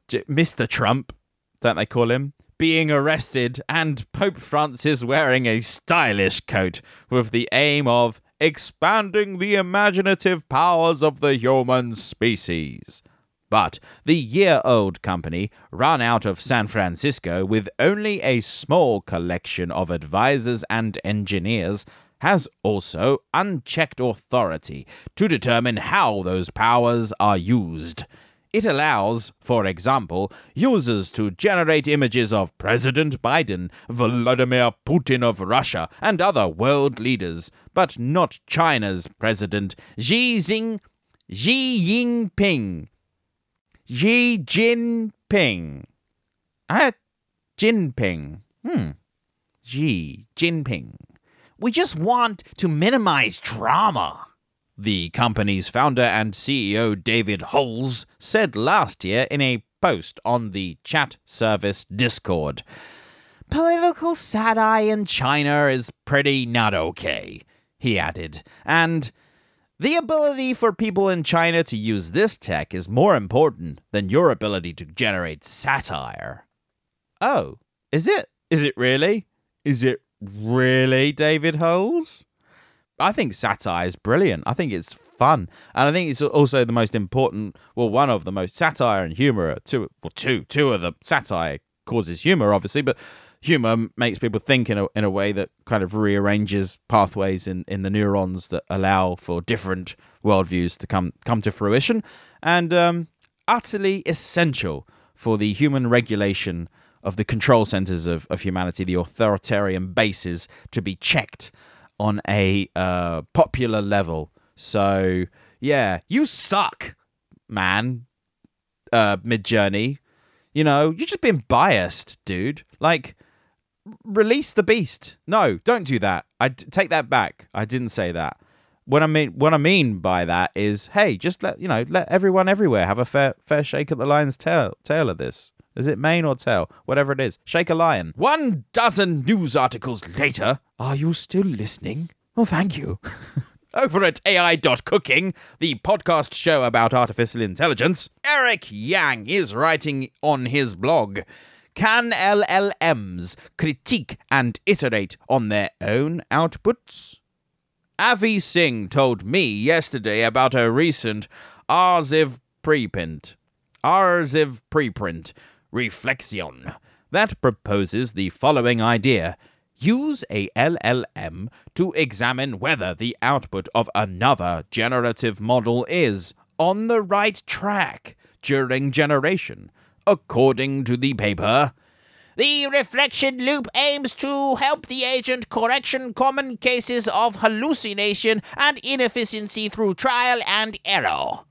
J- Mr. Trump, don't they call him? Being arrested and Pope Francis wearing a stylish coat with the aim of expanding the imaginative powers of the human species. But the year old company, run out of San Francisco with only a small collection of advisors and engineers, has also unchecked authority to determine how those powers are used. It allows, for example, users to generate images of President Biden, Vladimir Putin of Russia, and other world leaders, but not China's President Xi Jinping. Xi Jinping. Xi Jinping. Ah, Jinping. Hmm. Xi Jinping. We just want to minimize drama. The company's founder and CEO David Holz said last year in a post on the chat service Discord. Political satire in China is pretty not okay, he added, and the ability for people in China to use this tech is more important than your ability to generate satire. Oh, is it? Is it really? Is it really, David Holz? I think satire is brilliant. I think it's fun, and I think it's also the most important. Well, one of the most satire and humor. Two, well, two, two of the satire causes humor, obviously, but humor makes people think in a in a way that kind of rearranges pathways in in the neurons that allow for different worldviews to come come to fruition, and um, utterly essential for the human regulation of the control centers of, of humanity, the authoritarian bases to be checked on a uh, popular level. So yeah, you suck, man. Uh, Mid Journey, you know you're just being biased, dude. Like, release the beast. No, don't do that. I t- take that back. I didn't say that. What I mean, what I mean by that is, hey, just let you know, let everyone everywhere have a fair fair shake at the lion's tail tail of this. Is it mane or tail? Whatever it is. Shake a lion. One dozen news articles later. Are you still listening? Oh, thank you. Over at AI.cooking, the podcast show about artificial intelligence, Eric Jang is writing on his blog Can LLMs critique and iterate on their own outputs? Avi Singh told me yesterday about a recent arXiv preprint. arXiv preprint Reflexion that proposes the following idea. Use a LLM to examine whether the output of another generative model is on the right track during generation. According to the paper, the reflection loop aims to help the agent correction common cases of hallucination and inefficiency through trial and error.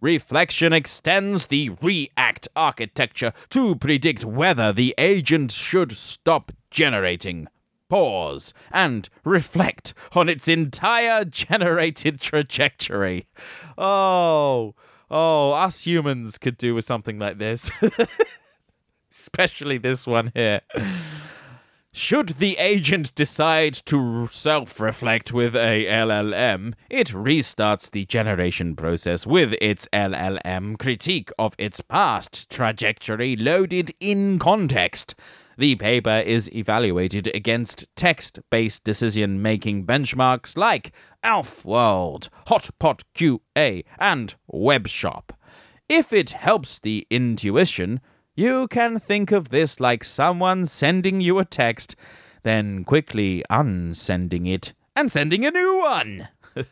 Reflexion extends the ReAct architecture to predict whether the agent should stop generating, pause, and reflect on its entire generated trajectory. Oh, oh, us humans could do with something like this. Especially this one here. Should the agent decide to self reflect with a LLM, it restarts the generation process with its LLM critique of its past trajectory loaded in context. The paper is evaluated against text based decision making benchmarks like AlfWorld, Hotpot QA, and WebShop. If it helps the intuition, you can think of this like someone sending you a text, then quickly unsending it and sending a new one.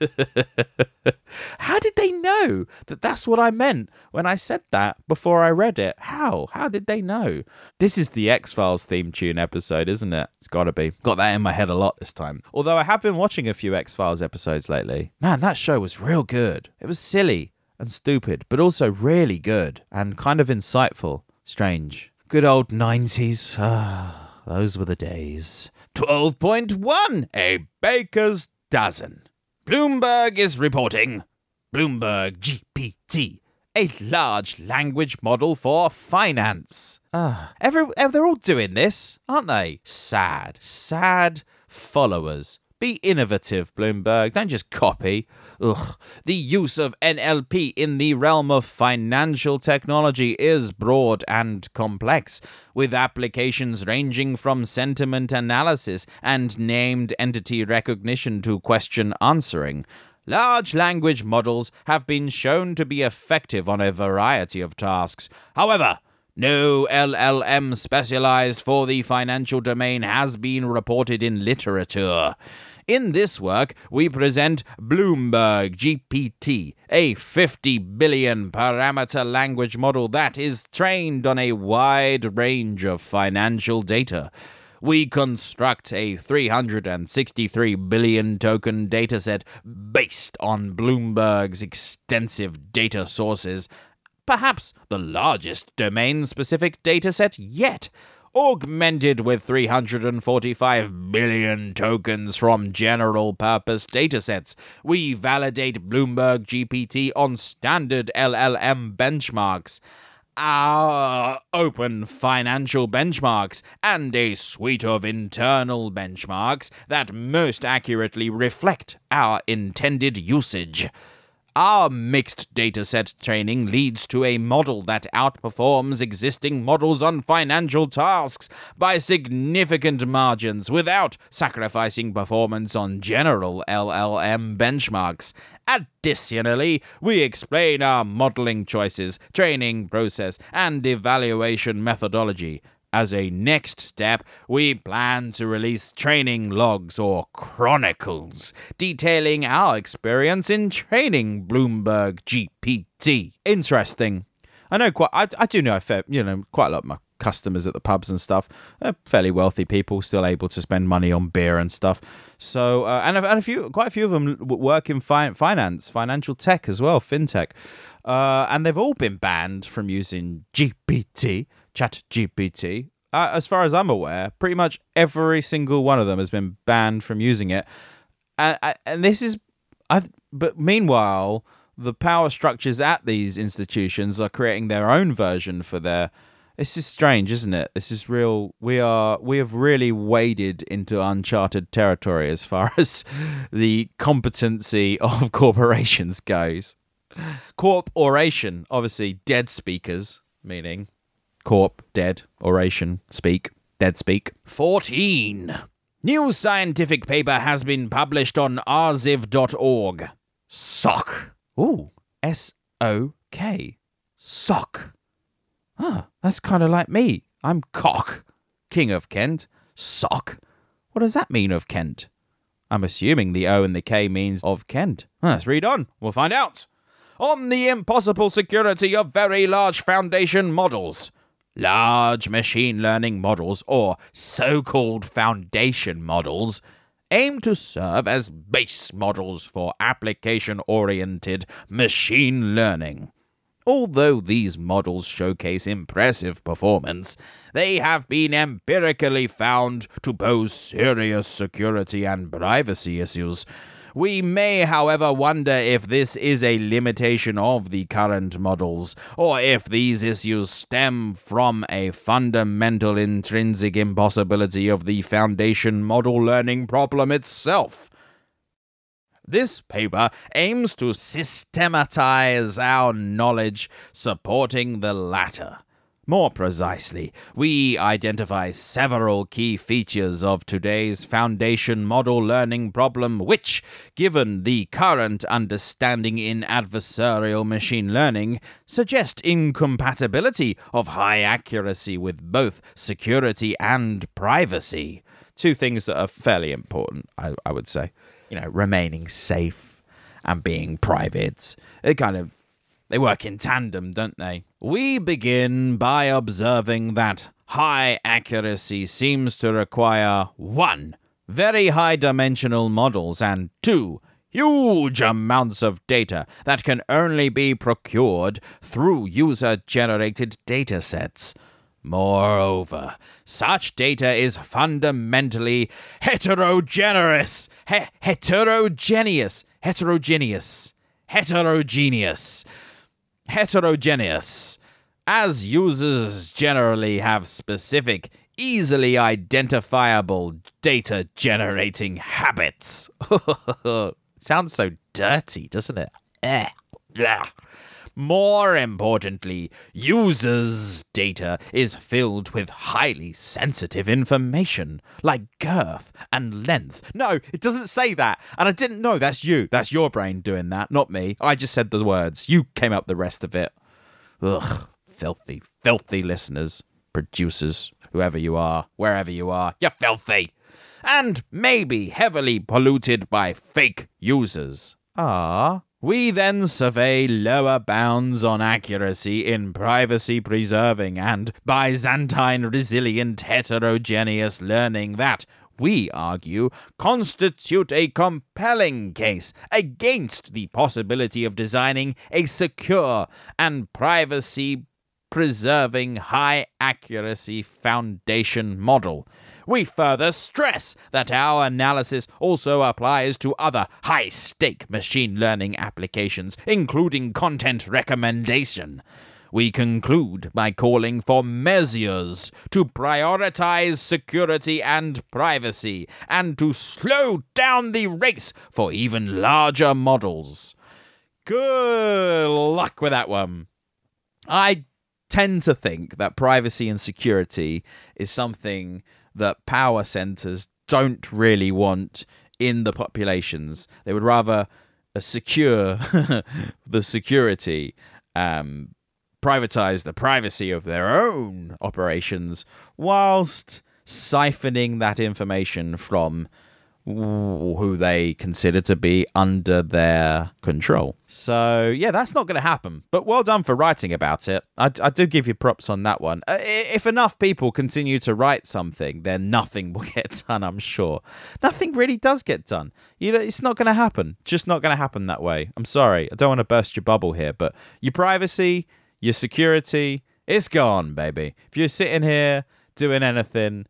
How did they know that that's what I meant when I said that before I read it? How? How did they know? This is the X Files theme tune episode, isn't it? It's gotta be. Got that in my head a lot this time. Although I have been watching a few X Files episodes lately. Man, that show was real good. It was silly and stupid, but also really good and kind of insightful. Strange. Good old 90s. Ah, those were the days. 12.1, a baker's dozen. Bloomberg is reporting. Bloomberg GPT, a large language model for finance. Ah, every, they're all doing this, aren't they? Sad, sad followers. Be innovative, Bloomberg. Don't just copy. Ugh. The use of NLP in the realm of financial technology is broad and complex, with applications ranging from sentiment analysis and named entity recognition to question answering. Large language models have been shown to be effective on a variety of tasks. However, no LLM specialized for the financial domain has been reported in literature. In this work, we present Bloomberg GPT, a 50 billion parameter language model that is trained on a wide range of financial data. We construct a 363 billion token dataset based on Bloomberg's extensive data sources, perhaps the largest domain specific dataset yet augmented with 345 billion tokens from general purpose datasets. We validate Bloomberg GPT on standard LLM benchmarks. Our open financial benchmarks and a suite of internal benchmarks that most accurately reflect our intended usage. Our mixed dataset training leads to a model that outperforms existing models on financial tasks by significant margins without sacrificing performance on general LLM benchmarks. Additionally, we explain our modeling choices, training process, and evaluation methodology. As a next step, we plan to release training logs or chronicles detailing our experience in training Bloomberg GPT. Interesting. I know quite. I, I do know a fair, you know, quite a lot of my customers at the pubs and stuff. They're fairly wealthy people, still able to spend money on beer and stuff. So, uh, and, a, and a few, quite a few of them work in fi- finance, financial tech as well, fintech, uh, and they've all been banned from using GPT, Chat GPT. Uh, as far as I'm aware, pretty much every single one of them has been banned from using it, and and this is, I. But meanwhile, the power structures at these institutions are creating their own version for their this is strange, isn't it? This is real. We are we have really waded into uncharted territory as far as the competency of corporations goes. Corp oration, obviously dead speakers, meaning corp, dead, oration, speak, dead speak. 14. New scientific paper has been published on arxiv.org. Sock. Ooh, S O K. Sock. Ah, that's kind of like me. I'm Cock, King of Kent. Sock. What does that mean of Kent? I'm assuming the O and the K means of Kent. Ah, let's read on. We'll find out. On the impossible security of very large foundation models. Large machine learning models, or so called foundation models, aim to serve as base models for application oriented machine learning. Although these models showcase impressive performance, they have been empirically found to pose serious security and privacy issues. We may, however, wonder if this is a limitation of the current models, or if these issues stem from a fundamental intrinsic impossibility of the foundation model learning problem itself. This paper aims to systematize our knowledge supporting the latter. More precisely, we identify several key features of today's foundation model learning problem, which, given the current understanding in adversarial machine learning, suggest incompatibility of high accuracy with both security and privacy. Two things that are fairly important, I, I would say. You know, remaining safe and being private. It kind of they work in tandem, don't they? We begin by observing that high accuracy seems to require one, very high dimensional models, and two, huge amounts of data that can only be procured through user generated datasets. Moreover, such data is fundamentally heterogeneous. He- heterogeneous. Heterogeneous. Heterogeneous heterogeneous, as users generally have specific, easily identifiable data generating habits. Sounds so dirty, doesn't it? Eh. More importantly, users' data is filled with highly sensitive information, like girth and length. No, it doesn't say that. And I didn't know. That's you. That's your brain doing that, not me. I just said the words. You came up the rest of it. Ugh. Filthy, filthy listeners, producers, whoever you are, wherever you are. You're filthy. and maybe heavily polluted by fake users. Ah. We then survey lower bounds on accuracy in privacy preserving and Byzantine resilient heterogeneous learning that, we argue, constitute a compelling case against the possibility of designing a secure and privacy preserving high accuracy foundation model. We further stress that our analysis also applies to other high stake machine learning applications, including content recommendation. We conclude by calling for measures to prioritize security and privacy and to slow down the race for even larger models. Good luck with that one. I tend to think that privacy and security is something that power centers don't really want in the populations. They would rather uh, secure the security, um, privatize the privacy of their own operations, whilst siphoning that information from who they consider to be under their control. So, yeah, that's not going to happen. But well done for writing about it. I, I do give you props on that one. Uh, If enough people continue to write something, then nothing will get done, I'm sure. Nothing really does get done. You know, it's not going to happen. Just not going to happen that way. I'm sorry. I don't want to burst your bubble here, but your privacy, your security, it's gone, baby. If you're sitting here doing anything,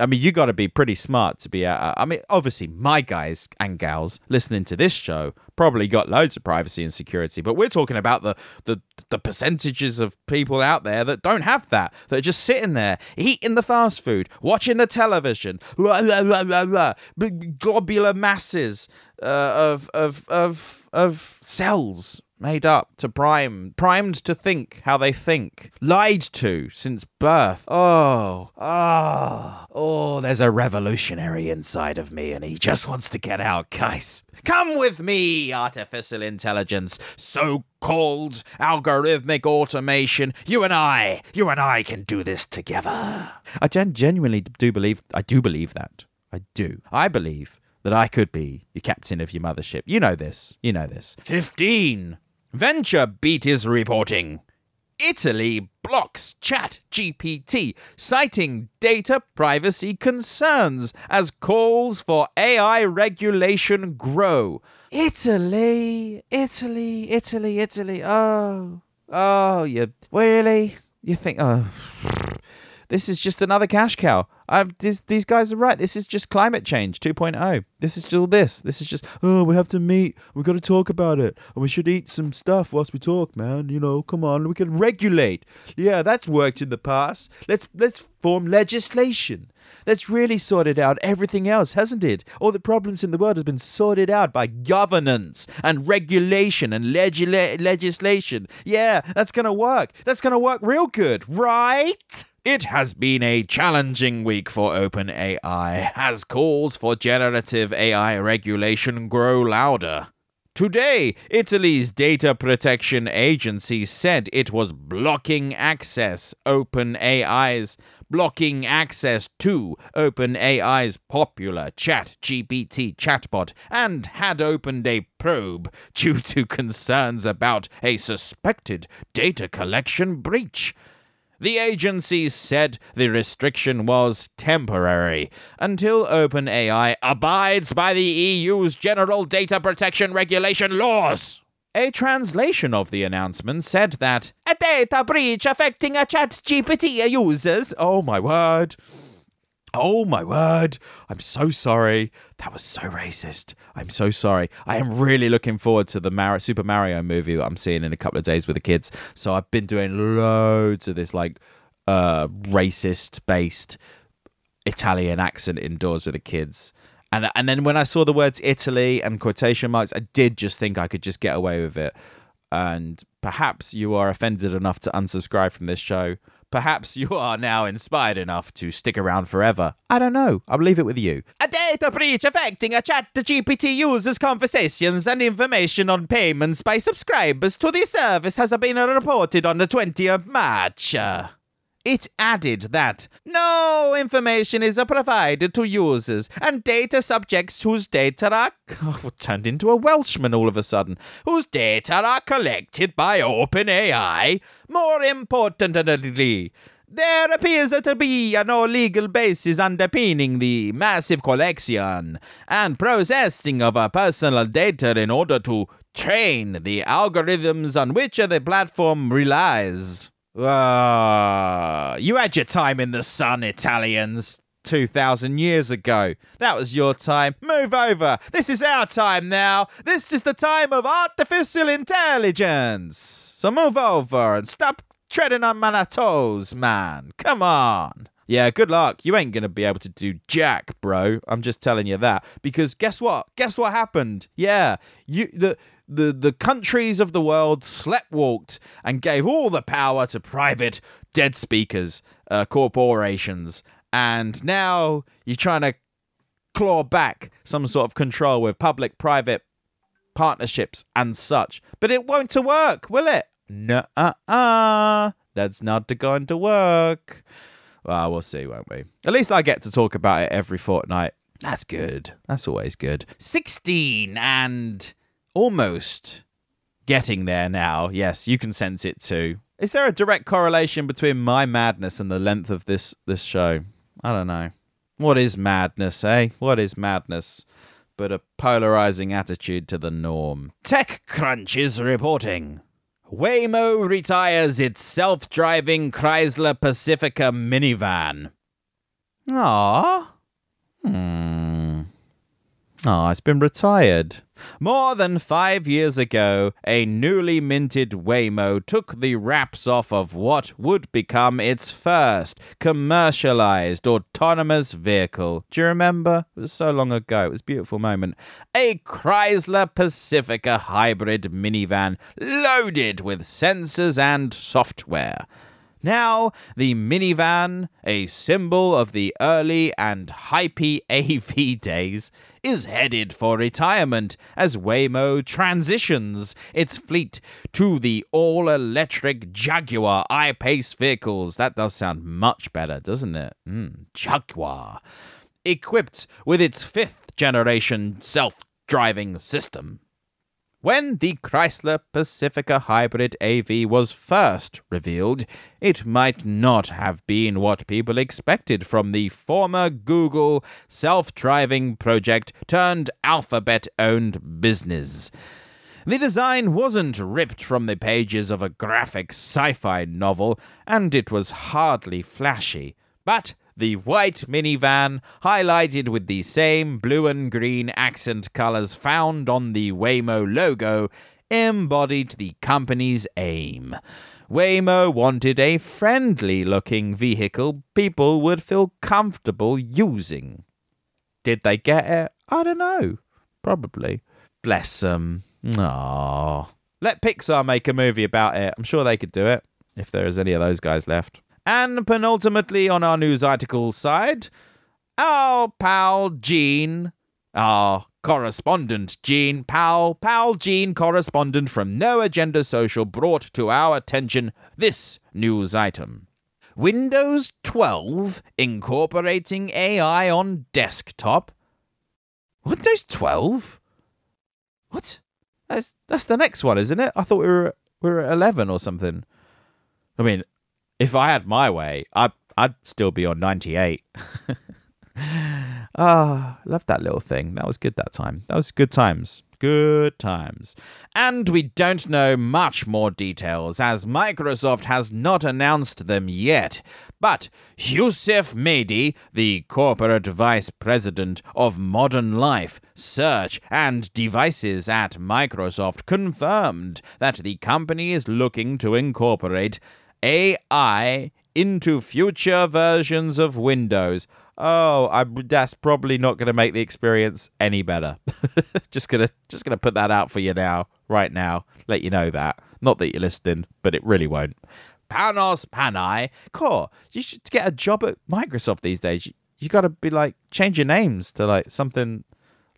I mean, you got to be pretty smart to be. Uh, I mean, obviously, my guys and gals listening to this show probably got loads of privacy and security, but we're talking about the the the percentages of people out there that don't have that, that are just sitting there eating the fast food, watching the television, blah, blah, blah, globular masses uh, of of of of cells made up to prime, primed to think how they think, lied to since birth. Oh, oh, oh, there's a revolutionary inside of me and he just wants to get out, guys. Come with me, artificial intelligence, so called algorithmic automation. You and I, you and I can do this together. I gen- genuinely do believe, I do believe that. I do. I believe that I could be the captain of your mothership. You know this. You know this. 15. Venture Beat is reporting. Italy blocks Chat GPT, citing data privacy concerns as calls for AI regulation grow. Italy, Italy, Italy, Italy. Oh, oh, you really? You think? Oh, this is just another cash cow. I've, this, these guys are right. This is just climate change 2.0. This is still this. This is just oh, we have to meet. We've got to talk about it, and we should eat some stuff whilst we talk, man. You know, come on, we can regulate. Yeah, that's worked in the past. Let's let's form legislation. That's really sorted out everything else, hasn't it? All the problems in the world has been sorted out by governance and regulation and legula- legislation. Yeah, that's gonna work. That's gonna work real good, right? It has been a challenging week for OpenAI as calls for generative AI regulation grow louder. Today, Italy's data protection agency said it was blocking access OpenAI's blocking access to OpenAI's popular ChatGPT chatbot and had opened a probe due to concerns about a suspected data collection breach. The agency said the restriction was temporary until OpenAI abides by the EU's general data protection regulation laws. A translation of the announcement said that a data breach affecting a ChatGPT users. Oh my word. Oh my word. I'm so sorry. That was so racist. I'm so sorry. I am really looking forward to the Mar- Super Mario movie that I'm seeing in a couple of days with the kids. So I've been doing loads of this like uh racist based Italian accent indoors with the kids. And and then when I saw the words Italy and quotation marks, I did just think I could just get away with it. And perhaps you are offended enough to unsubscribe from this show. Perhaps you are now inspired enough to stick around forever. I don't know. I'll leave it with you. A data breach affecting a chat to GPT users' conversations and information on payments by subscribers to the service has been reported on the 20th of March. It added that no information is provided to users and data subjects whose data are oh, turned into a Welshman all of a sudden, whose data are collected by OpenAI. More importantly, there appears to be no legal basis underpinning the massive collection and processing of our personal data in order to train the algorithms on which the platform relies. Ah, you had your time in the sun, Italians. 2,000 years ago. That was your time. Move over. This is our time now. This is the time of artificial intelligence. So move over and stop treading on my toes, man. Come on. Yeah, good luck. You ain't going to be able to do jack, bro. I'm just telling you that. Because guess what? Guess what happened? Yeah, you the the the countries of the world sleptwalked and gave all the power to private dead speakers, uh, corporations, and now you're trying to claw back some sort of control with public-private partnerships and such. But it won't to work, will it? No, uh, that's not going to work. Well, we'll see, won't we? At least I get to talk about it every fortnight. That's good. That's always good. 16 and almost getting there now. Yes, you can sense it too. Is there a direct correlation between my madness and the length of this this show? I don't know. What is madness, eh? What is madness? But a polarizing attitude to the norm. TechCrunch is reporting. Waymo retires its self-driving Chrysler Pacifica minivan. Ah. Hmm. Ah, it's been retired. More than five years ago, a newly minted Waymo took the wraps off of what would become its first commercialized autonomous vehicle. Do you remember? It was so long ago. It was a beautiful moment. A Chrysler Pacifica hybrid minivan loaded with sensors and software. Now, the minivan, a symbol of the early and hypey AV days, is headed for retirement as Waymo transitions its fleet to the all electric Jaguar I Pace vehicles. That does sound much better, doesn't it? Mm, Jaguar. Equipped with its fifth generation self driving system. When the Chrysler Pacifica Hybrid AV was first revealed, it might not have been what people expected from the former Google self driving project turned Alphabet owned business. The design wasn't ripped from the pages of a graphic sci fi novel, and it was hardly flashy, but the white minivan, highlighted with the same blue and green accent colors found on the Waymo logo, embodied the company's aim. Waymo wanted a friendly looking vehicle people would feel comfortable using. Did they get it? I don't know. Probably. Bless them. Aww. Let Pixar make a movie about it. I'm sure they could do it, if there is any of those guys left. And penultimately on our news article side, our pal Gene, our correspondent Gene, pal, pal Gene correspondent from No Agenda Social brought to our attention this news item. Windows 12 incorporating AI on desktop. Windows 12? What? That's that's the next one, isn't it? I thought we were we were at 11 or something. I mean, if I had my way, I'd I'd still be on 98. Ah, loved that little thing. That was good that time. That was good times. Good times. And we don't know much more details as Microsoft has not announced them yet. But Yusuf Mehdi, the corporate vice president of modern life, search, and devices at Microsoft, confirmed that the company is looking to incorporate AI into future versions of Windows. Oh, I, that's probably not going to make the experience any better. just gonna just gonna put that out for you now, right now. Let you know that Not that you're listening, but it really won't. Panos Panay, Core, you should get a job at Microsoft these days. You, you got to be like, change your names to like something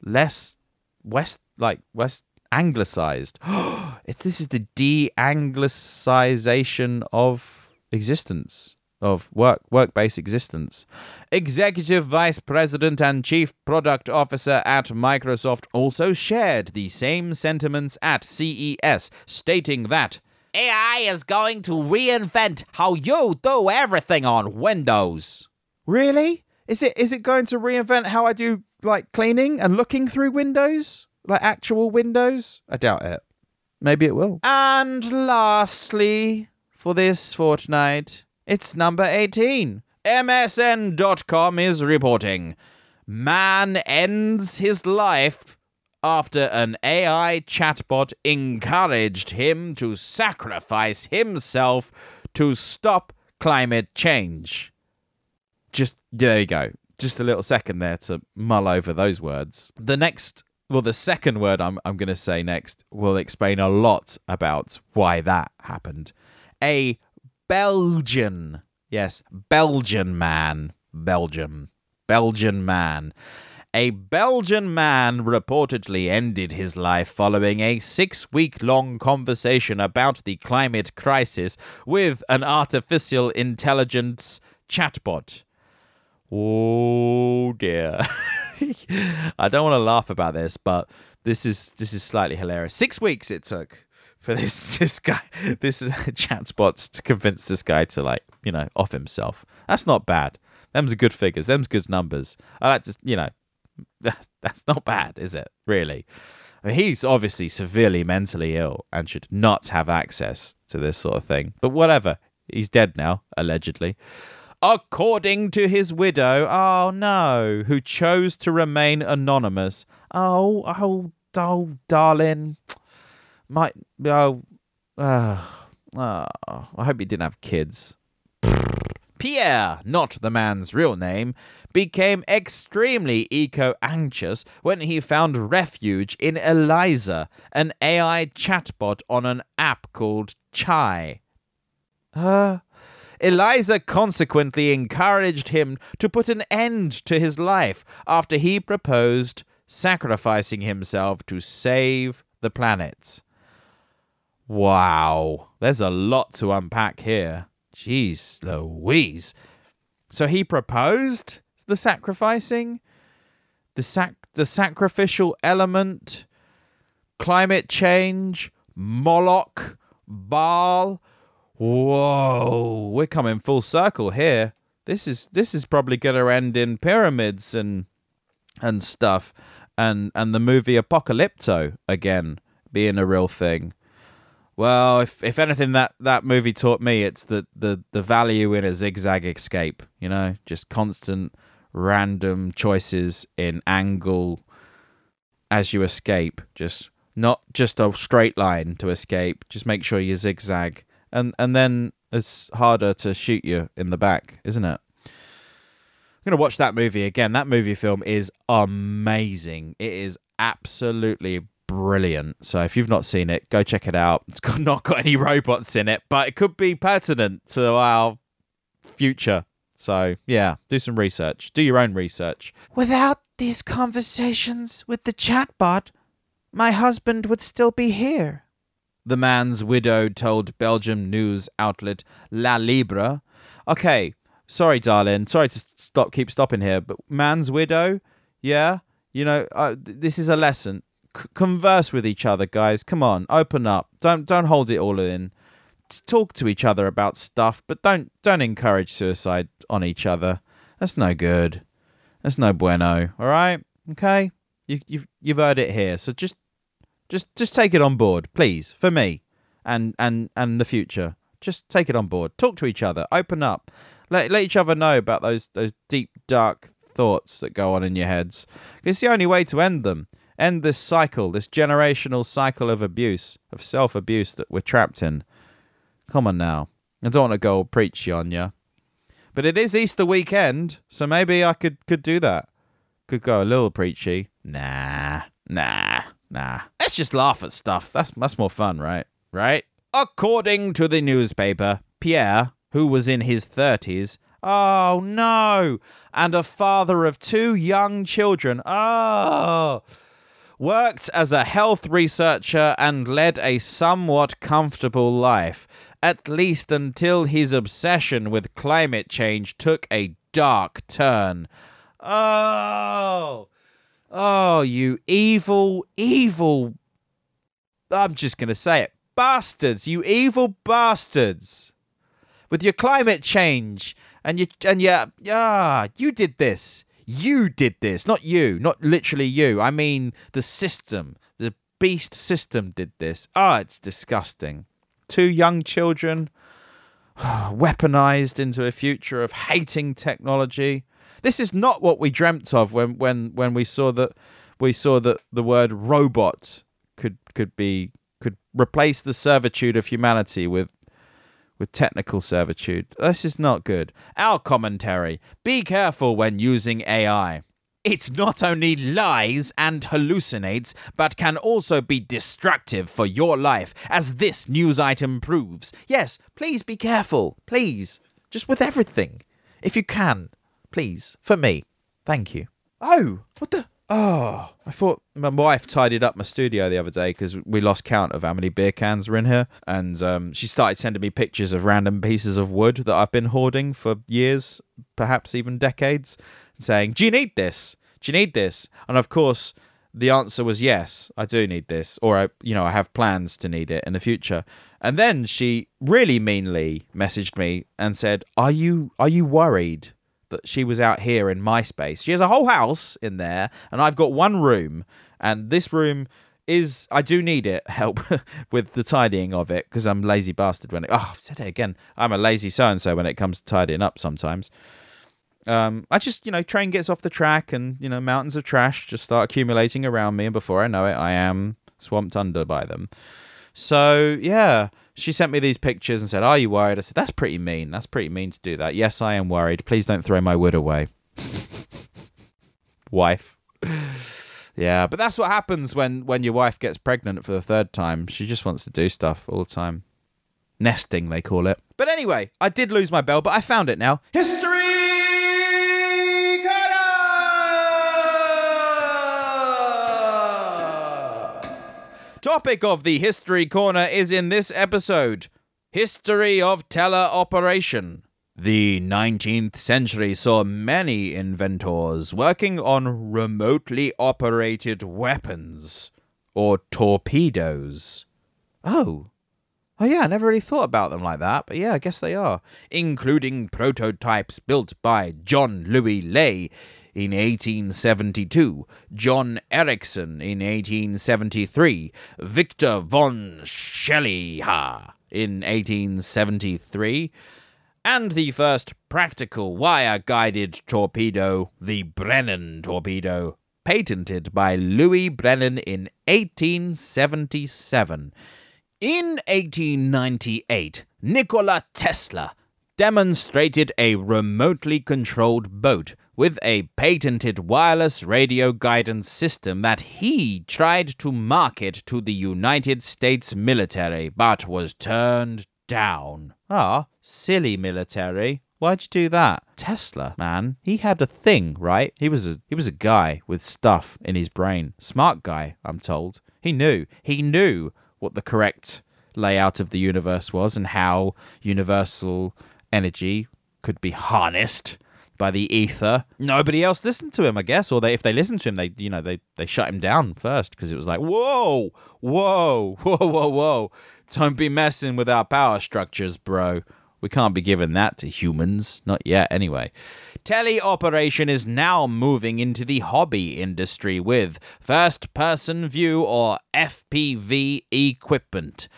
less West, like West anglicized. this is the de-anglicization of existence of work work based existence. Executive Vice President and Chief Product Officer at Microsoft also shared the same sentiments at CES, stating that AI is going to reinvent how you do everything on Windows. Really? Is it is it going to reinvent how I do like cleaning and looking through windows? Like actual windows? I doubt it. Maybe it will. And lastly, for this fortnight, it's number 18. MSN.com is reporting Man ends his life after an AI chatbot encouraged him to sacrifice himself to stop climate change. Just there you go. Just a little second there to mull over those words. The next well, the second word I'm I'm gonna say next will explain a lot about why that happened. A Belgian, yes, Belgian man, Belgium, Belgian man. A Belgian man reportedly ended his life following a six week long conversation about the climate crisis with an artificial intelligence chatbot. Oh dear. I don't want to laugh about this, but this is this is slightly hilarious. Six weeks it took for this this guy this uh, chatbot to convince this guy to like you know off himself. That's not bad. Them's are good figures. Them's good numbers. I like to you know that's not bad, is it? Really. I mean, he's obviously severely mentally ill and should not have access to this sort of thing. But whatever. He's dead now, allegedly according to his widow, oh no, who chose to remain anonymous. Oh, oh, oh, darling. My, oh, uh, oh, I hope he didn't have kids. Pierre, not the man's real name, became extremely eco anxious when he found refuge in Eliza, an AI chatbot on an app called Chai. Uh, Eliza consequently encouraged him to put an end to his life after he proposed sacrificing himself to save the planet. Wow, there's a lot to unpack here. Jeez Louise. So he proposed the sacrificing? The sac the sacrificial element, climate change, Moloch, Baal, Whoa, we're coming full circle here. This is this is probably going to end in pyramids and and stuff, and and the movie Apocalypto again being a real thing. Well, if if anything that that movie taught me, it's the the the value in a zigzag escape. You know, just constant random choices in angle as you escape. Just not just a straight line to escape. Just make sure you zigzag and and then it's harder to shoot you in the back, isn't it? I'm gonna watch that movie again. That movie film is amazing. It is absolutely brilliant. So if you've not seen it, go check it out. It's got, not got any robots in it, but it could be pertinent to our future. So yeah, do some research. Do your own research. Without these conversations with the chatbot, my husband would still be here the man's widow told Belgium news outlet La Libre. Okay, sorry, darling. Sorry to stop, keep stopping here, but man's widow, yeah, you know, uh, this is a lesson. C- converse with each other, guys. Come on, open up. Don't don't hold it all in. Talk to each other about stuff, but don't don't encourage suicide on each other. That's no good. That's no bueno. All right, okay. You you've you've heard it here. So just just just take it on board, please, for me and and and the future. Just take it on board. Talk to each other. Open up. Let let each other know about those those deep dark thoughts that go on in your heads. It's the only way to end them. End this cycle, this generational cycle of abuse, of self abuse that we're trapped in. Come on now. I don't want to go preachy on you. But it is Easter weekend, so maybe I could could do that. Could go a little preachy. Nah, nah. Nah, let's just laugh at stuff. That's that's more fun, right? Right? According to the newspaper, Pierre, who was in his 30s, oh no, and a father of two young children, oh, worked as a health researcher and led a somewhat comfortable life, at least until his obsession with climate change took a dark turn. Oh, oh, you evil, evil. I'm just going to say it. Bastards, you evil bastards. With your climate change and you and yeah, ah, you did this. You did this, not you, not literally you. I mean the system, the beast system did this. Ah, it's disgusting. Two young children weaponized into a future of hating technology. This is not what we dreamt of when when when we saw that we saw that the word robot could could be could replace the servitude of humanity with with technical servitude. This is not good. Our commentary. Be careful when using AI. It not only lies and hallucinates, but can also be destructive for your life, as this news item proves. Yes, please be careful. Please. Just with everything. If you can. Please. For me. Thank you. Oh, what the? Oh, I thought my wife tidied up my studio the other day because we lost count of how many beer cans were in here, and um, she started sending me pictures of random pieces of wood that I've been hoarding for years, perhaps even decades, saying, "Do you need this? Do you need this?" And of course, the answer was yes, I do need this, or I, you know, I have plans to need it in the future. And then she really meanly messaged me and said, "Are you are you worried?" That she was out here in my space. She has a whole house in there, and I've got one room, and this room is I do need it help with the tidying of it because I'm lazy bastard when it. Oh, I've said it again. I'm a lazy so and so when it comes to tidying up. Sometimes, um, I just you know train gets off the track, and you know mountains of trash just start accumulating around me, and before I know it, I am swamped under by them. So yeah, she sent me these pictures and said, "Are you worried?" I said, "That's pretty mean. That's pretty mean to do that." Yes, I am worried. Please don't throw my wood away, wife. yeah, but that's what happens when when your wife gets pregnant for the third time. She just wants to do stuff all the time. Nesting, they call it. But anyway, I did lose my bell, but I found it now. History Topic of the History Corner is in this episode History of Teleoperation. The 19th century saw many inventors working on remotely operated weapons, or torpedoes. Oh. Oh, yeah, I never really thought about them like that, but yeah, I guess they are. Including prototypes built by John Louis Lay in 1872, John Ericsson in 1873, Victor von Scheliha in 1873, and the first practical wire guided torpedo, the Brennan torpedo, patented by Louis Brennan in 1877. In 1898, Nikola Tesla demonstrated a remotely controlled boat with a patented wireless radio guidance system that he tried to market to the United States military but was turned down. Ah, silly military. Why'd you do that? Tesla, man. He had a thing, right? He was a he was a guy with stuff in his brain. Smart guy, I'm told. He knew. He knew what the correct layout of the universe was and how universal energy could be harnessed by the ether. Nobody else listened to him, I guess, or they if they listened to him, they you know they they shut him down first because it was like whoa, whoa, whoa, whoa, whoa, don't be messing with our power structures, bro. We can't be giving that to humans, not yet, anyway. Teleoperation is now moving into the hobby industry with first person view or FPV equipment.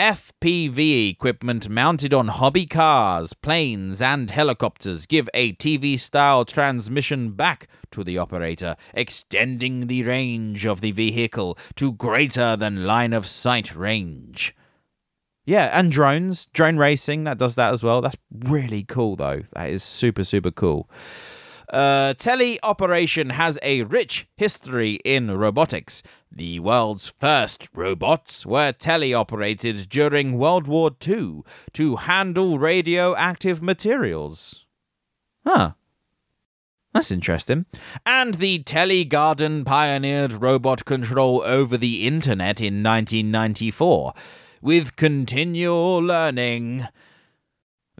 FPV equipment mounted on hobby cars, planes, and helicopters give a TV style transmission back to the operator, extending the range of the vehicle to greater than line of sight range. Yeah, and drones, drone racing, that does that as well. That's really cool, though. That is super, super cool. Uh, teleoperation has a rich history in robotics. The world's first robots were teleoperated during World War II to handle radioactive materials. Huh. That's interesting. And the Telegarden pioneered robot control over the internet in 1994. With continual learning,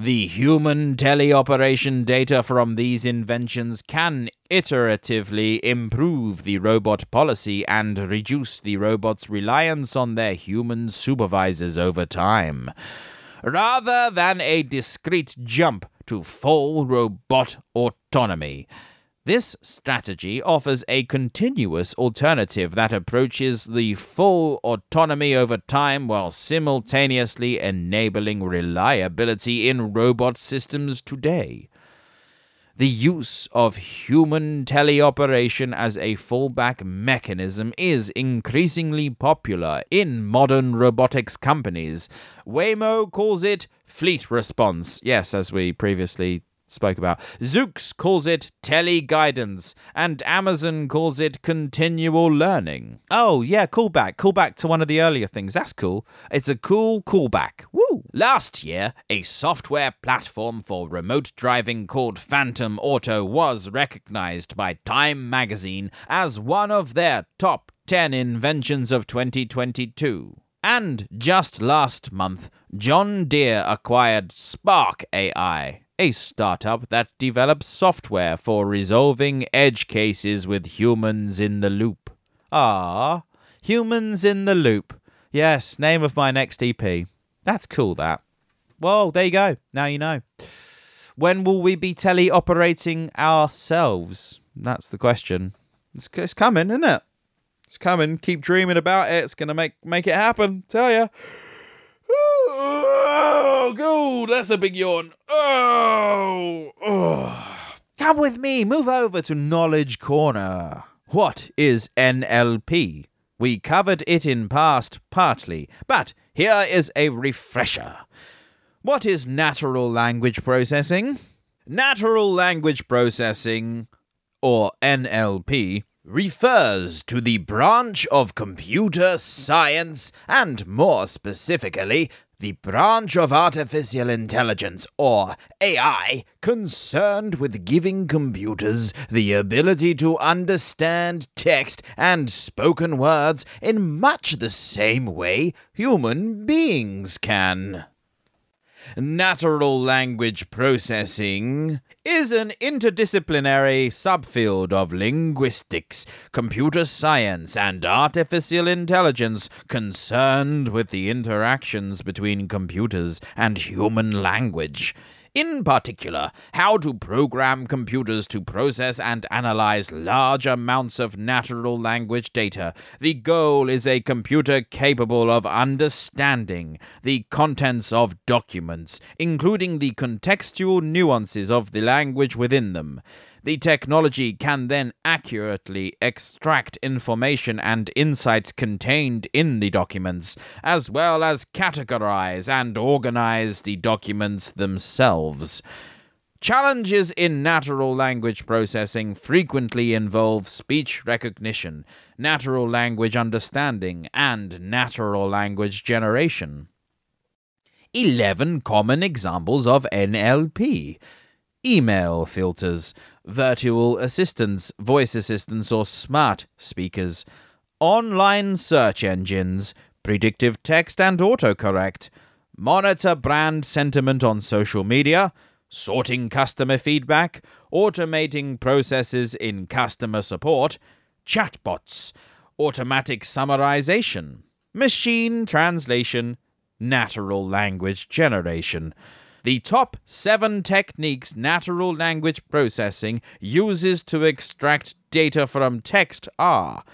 the human teleoperation data from these inventions can iteratively improve the robot policy and reduce the robot's reliance on their human supervisors over time. Rather than a discrete jump to full robot autonomy. This strategy offers a continuous alternative that approaches the full autonomy over time while simultaneously enabling reliability in robot systems today. The use of human teleoperation as a fallback mechanism is increasingly popular in modern robotics companies. Waymo calls it fleet response. Yes, as we previously spoke about. Zoox calls it teleguidance, and Amazon calls it continual learning. Oh, yeah, callback. Callback to one of the earlier things. That's cool. It's a cool callback. Woo! Last year, a software platform for remote driving called Phantom Auto was recognized by Time magazine as one of their top 10 inventions of 2022. And just last month, John Deere acquired Spark AI, a startup that develops software for resolving edge cases with humans in the loop. Ah, humans in the loop. Yes, name of my next EP. That's cool, that. Well, there you go. Now you know. When will we be teleoperating ourselves? That's the question. It's, it's coming, isn't it? It's coming. Keep dreaming about it. It's gonna make make it happen. Tell ya. Oh, God, that's a big yawn. Oh, oh. Come with me. Move over to Knowledge Corner. What is NLP? We covered it in past partly, but here is a refresher. What is natural language processing? Natural language processing, or NLP, refers to the branch of computer science and, more specifically, the branch of artificial intelligence, or AI, concerned with giving computers the ability to understand text and spoken words in much the same way human beings can. Natural language processing is an interdisciplinary subfield of linguistics, computer science, and artificial intelligence concerned with the interactions between computers and human language. In particular, how to program computers to process and analyze large amounts of natural language data. The goal is a computer capable of understanding the contents of documents, including the contextual nuances of the language within them. The technology can then accurately extract information and insights contained in the documents, as well as categorize and organize the documents themselves. Challenges in natural language processing frequently involve speech recognition, natural language understanding, and natural language generation. 11 common examples of NLP email filters, virtual assistants, voice assistants, or smart speakers, online search engines, predictive text and autocorrect, monitor brand sentiment on social media, sorting customer feedback, automating processes in customer support, chatbots, automatic summarization, machine translation, natural language generation. The top seven techniques natural language processing uses to extract data from text are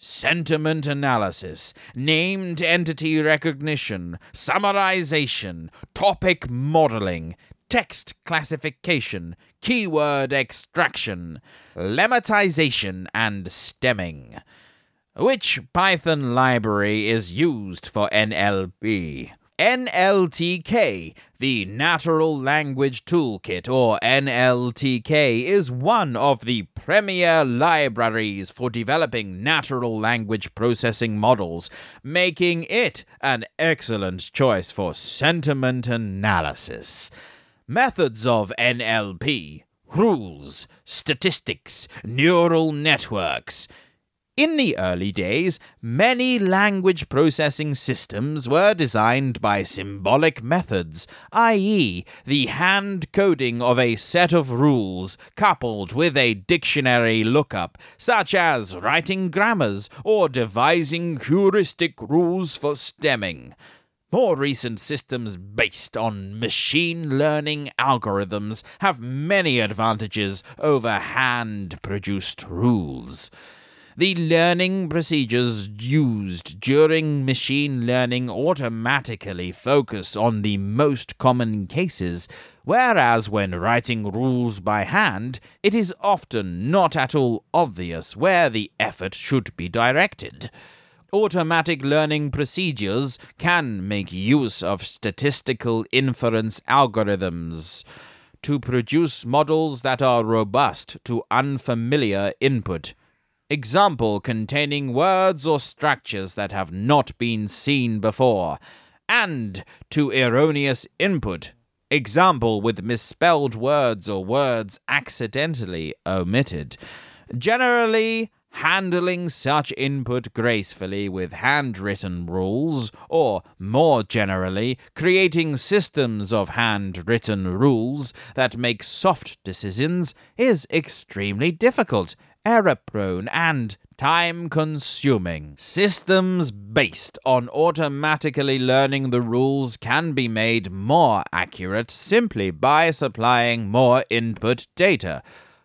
sentiment analysis, named entity recognition, summarization, topic modeling, text classification, keyword extraction, lemmatization, and stemming. Which Python library is used for NLP? NLTK, the Natural Language Toolkit, or NLTK, is one of the premier libraries for developing natural language processing models, making it an excellent choice for sentiment analysis. Methods of NLP rules, statistics, neural networks. In the early days, many language processing systems were designed by symbolic methods, i.e., the hand coding of a set of rules coupled with a dictionary lookup, such as writing grammars or devising heuristic rules for stemming. More recent systems based on machine learning algorithms have many advantages over hand produced rules. The learning procedures used during machine learning automatically focus on the most common cases, whereas when writing rules by hand, it is often not at all obvious where the effort should be directed. Automatic learning procedures can make use of statistical inference algorithms to produce models that are robust to unfamiliar input. Example containing words or structures that have not been seen before, and to erroneous input. Example with misspelled words or words accidentally omitted. Generally, handling such input gracefully with handwritten rules, or more generally, creating systems of handwritten rules that make soft decisions is extremely difficult, error prone, and time consuming. Systems based on automatically learning the rules can be made more accurate simply by supplying more input data.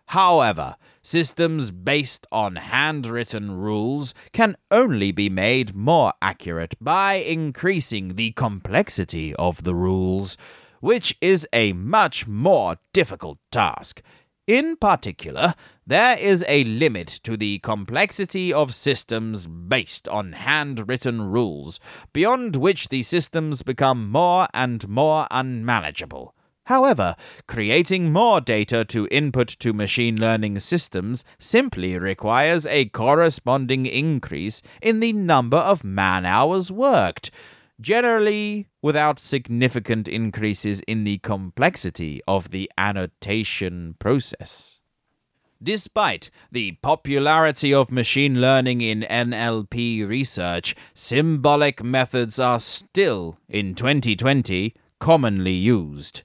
However, systems based on handwritten rules can only be made more accurate by increasing the complexity of the rules, which is a much more difficult task. In particular, there is a limit to the complexity of systems based on handwritten rules, beyond which the systems become more and more unmanageable. However, creating more data to input to machine learning systems simply requires a corresponding increase in the number of man hours worked, generally without significant increases in the complexity of the annotation process. Despite the popularity of machine learning in NLP research, symbolic methods are still, in 2020, commonly used.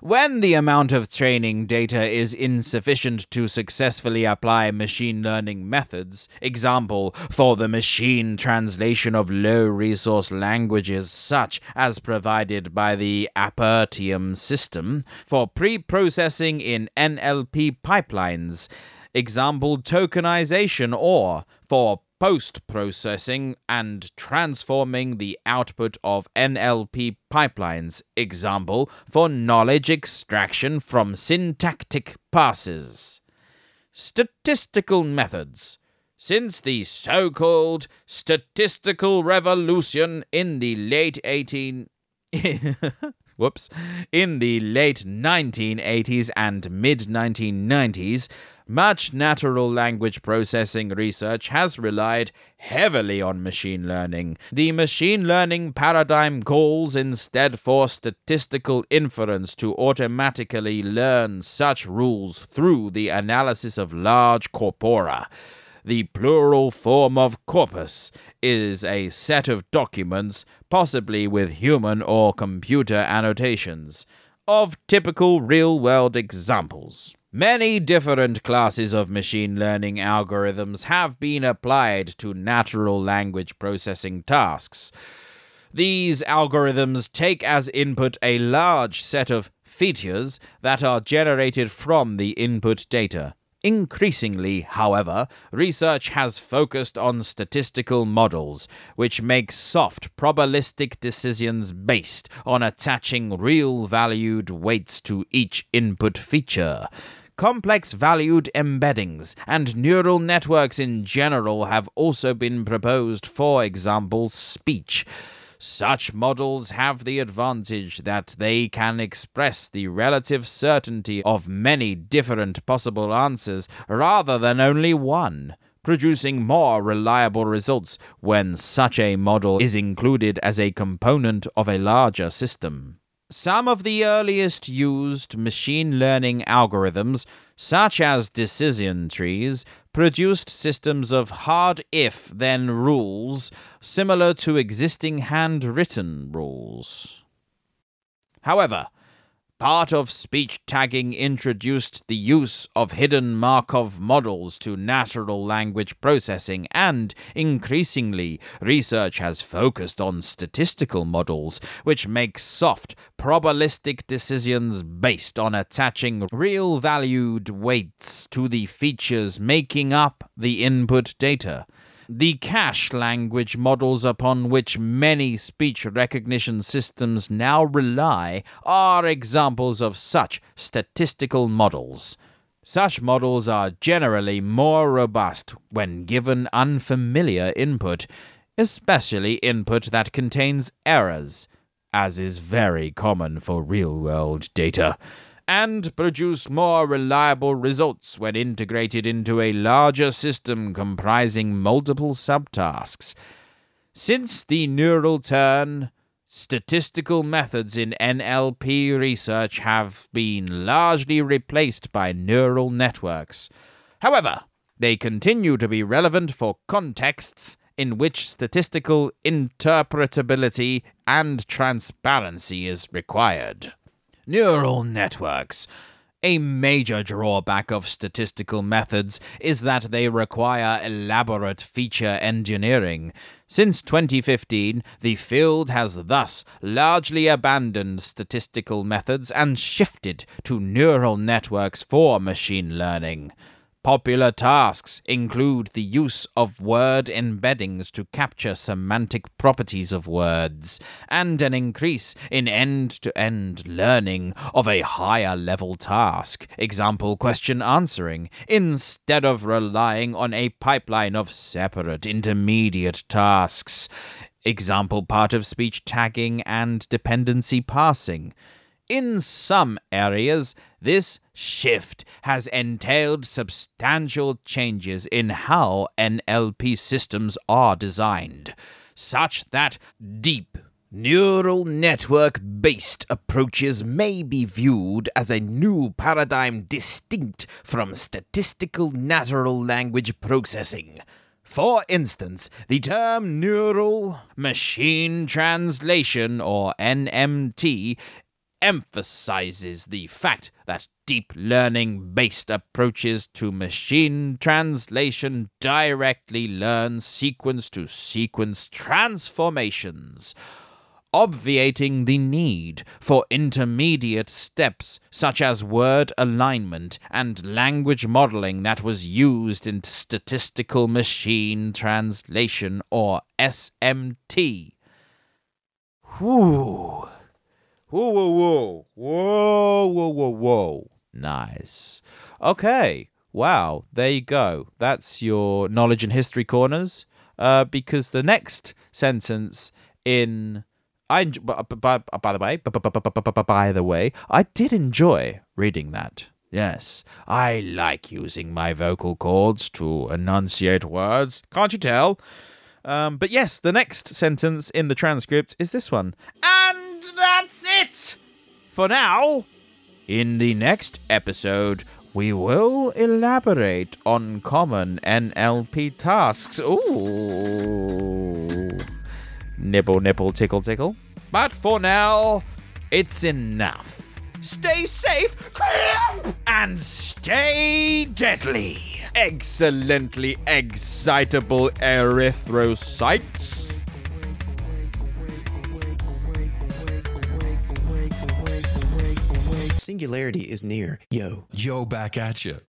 When the amount of training data is insufficient to successfully apply machine learning methods, example, for the machine translation of low resource languages such as provided by the Apertium system, for pre processing in NLP pipelines, example, tokenization, or for post processing and transforming the output of NLP pipelines, example, for knowledge extraction from syntactic passes. Statistical methods. Since the so called statistical revolution in the late 18 whoops, in the late 1980s and mid 1990s, much natural language processing research has relied heavily on machine learning. The machine learning paradigm calls instead for statistical inference to automatically learn such rules through the analysis of large corpora. The plural form of corpus is a set of documents, possibly with human or computer annotations, of typical real world examples. Many different classes of machine learning algorithms have been applied to natural language processing tasks. These algorithms take as input a large set of features that are generated from the input data. Increasingly, however, research has focused on statistical models, which make soft probabilistic decisions based on attaching real valued weights to each input feature. Complex valued embeddings and neural networks in general have also been proposed, for example, speech. Such models have the advantage that they can express the relative certainty of many different possible answers rather than only one, producing more reliable results when such a model is included as a component of a larger system. Some of the earliest used machine learning algorithms, such as decision trees, produced systems of hard if then rules similar to existing handwritten rules. However, Part of speech tagging introduced the use of hidden Markov models to natural language processing, and increasingly, research has focused on statistical models, which make soft, probabilistic decisions based on attaching real valued weights to the features making up the input data. The cache language models upon which many speech recognition systems now rely are examples of such statistical models. Such models are generally more robust when given unfamiliar input, especially input that contains errors, as is very common for real world data and produce more reliable results when integrated into a larger system comprising multiple subtasks. Since the neural turn, statistical methods in NLP research have been largely replaced by neural networks. However, they continue to be relevant for contexts in which statistical interpretability and transparency is required. Neural networks. A major drawback of statistical methods is that they require elaborate feature engineering. Since 2015, the field has thus largely abandoned statistical methods and shifted to neural networks for machine learning. Popular tasks include the use of word embeddings to capture semantic properties of words, and an increase in end to end learning of a higher level task, example question answering, instead of relying on a pipeline of separate intermediate tasks, example part of speech tagging and dependency parsing. In some areas, this shift has entailed substantial changes in how NLP systems are designed, such that deep neural network based approaches may be viewed as a new paradigm distinct from statistical natural language processing. For instance, the term neural machine translation, or NMT, emphasizes the fact that deep learning based approaches to machine translation directly learn sequence to sequence transformations, obviating the need for intermediate steps such as word alignment and language modeling that was used in statistical machine translation or SMT. Whew. Whoa, whoa, whoa. Whoa, whoa, whoa, whoa. Nice. Okay. Wow. There you go. That's your knowledge and history corners. Uh, because the next sentence in. I by, by, by the way, by the way, I did enjoy reading that. Yes, I like using my vocal cords to enunciate words. Can't you tell? Um, but yes, the next sentence in the transcript is this one. And that's it for now. In the next episode, we will elaborate on common NLP tasks. Ooh. Nibble, nibble, tickle, tickle. But for now, it's enough. Stay safe and stay deadly. Excellently excitable erythrocytes. Singularity is near. Yo. Yo, back at you.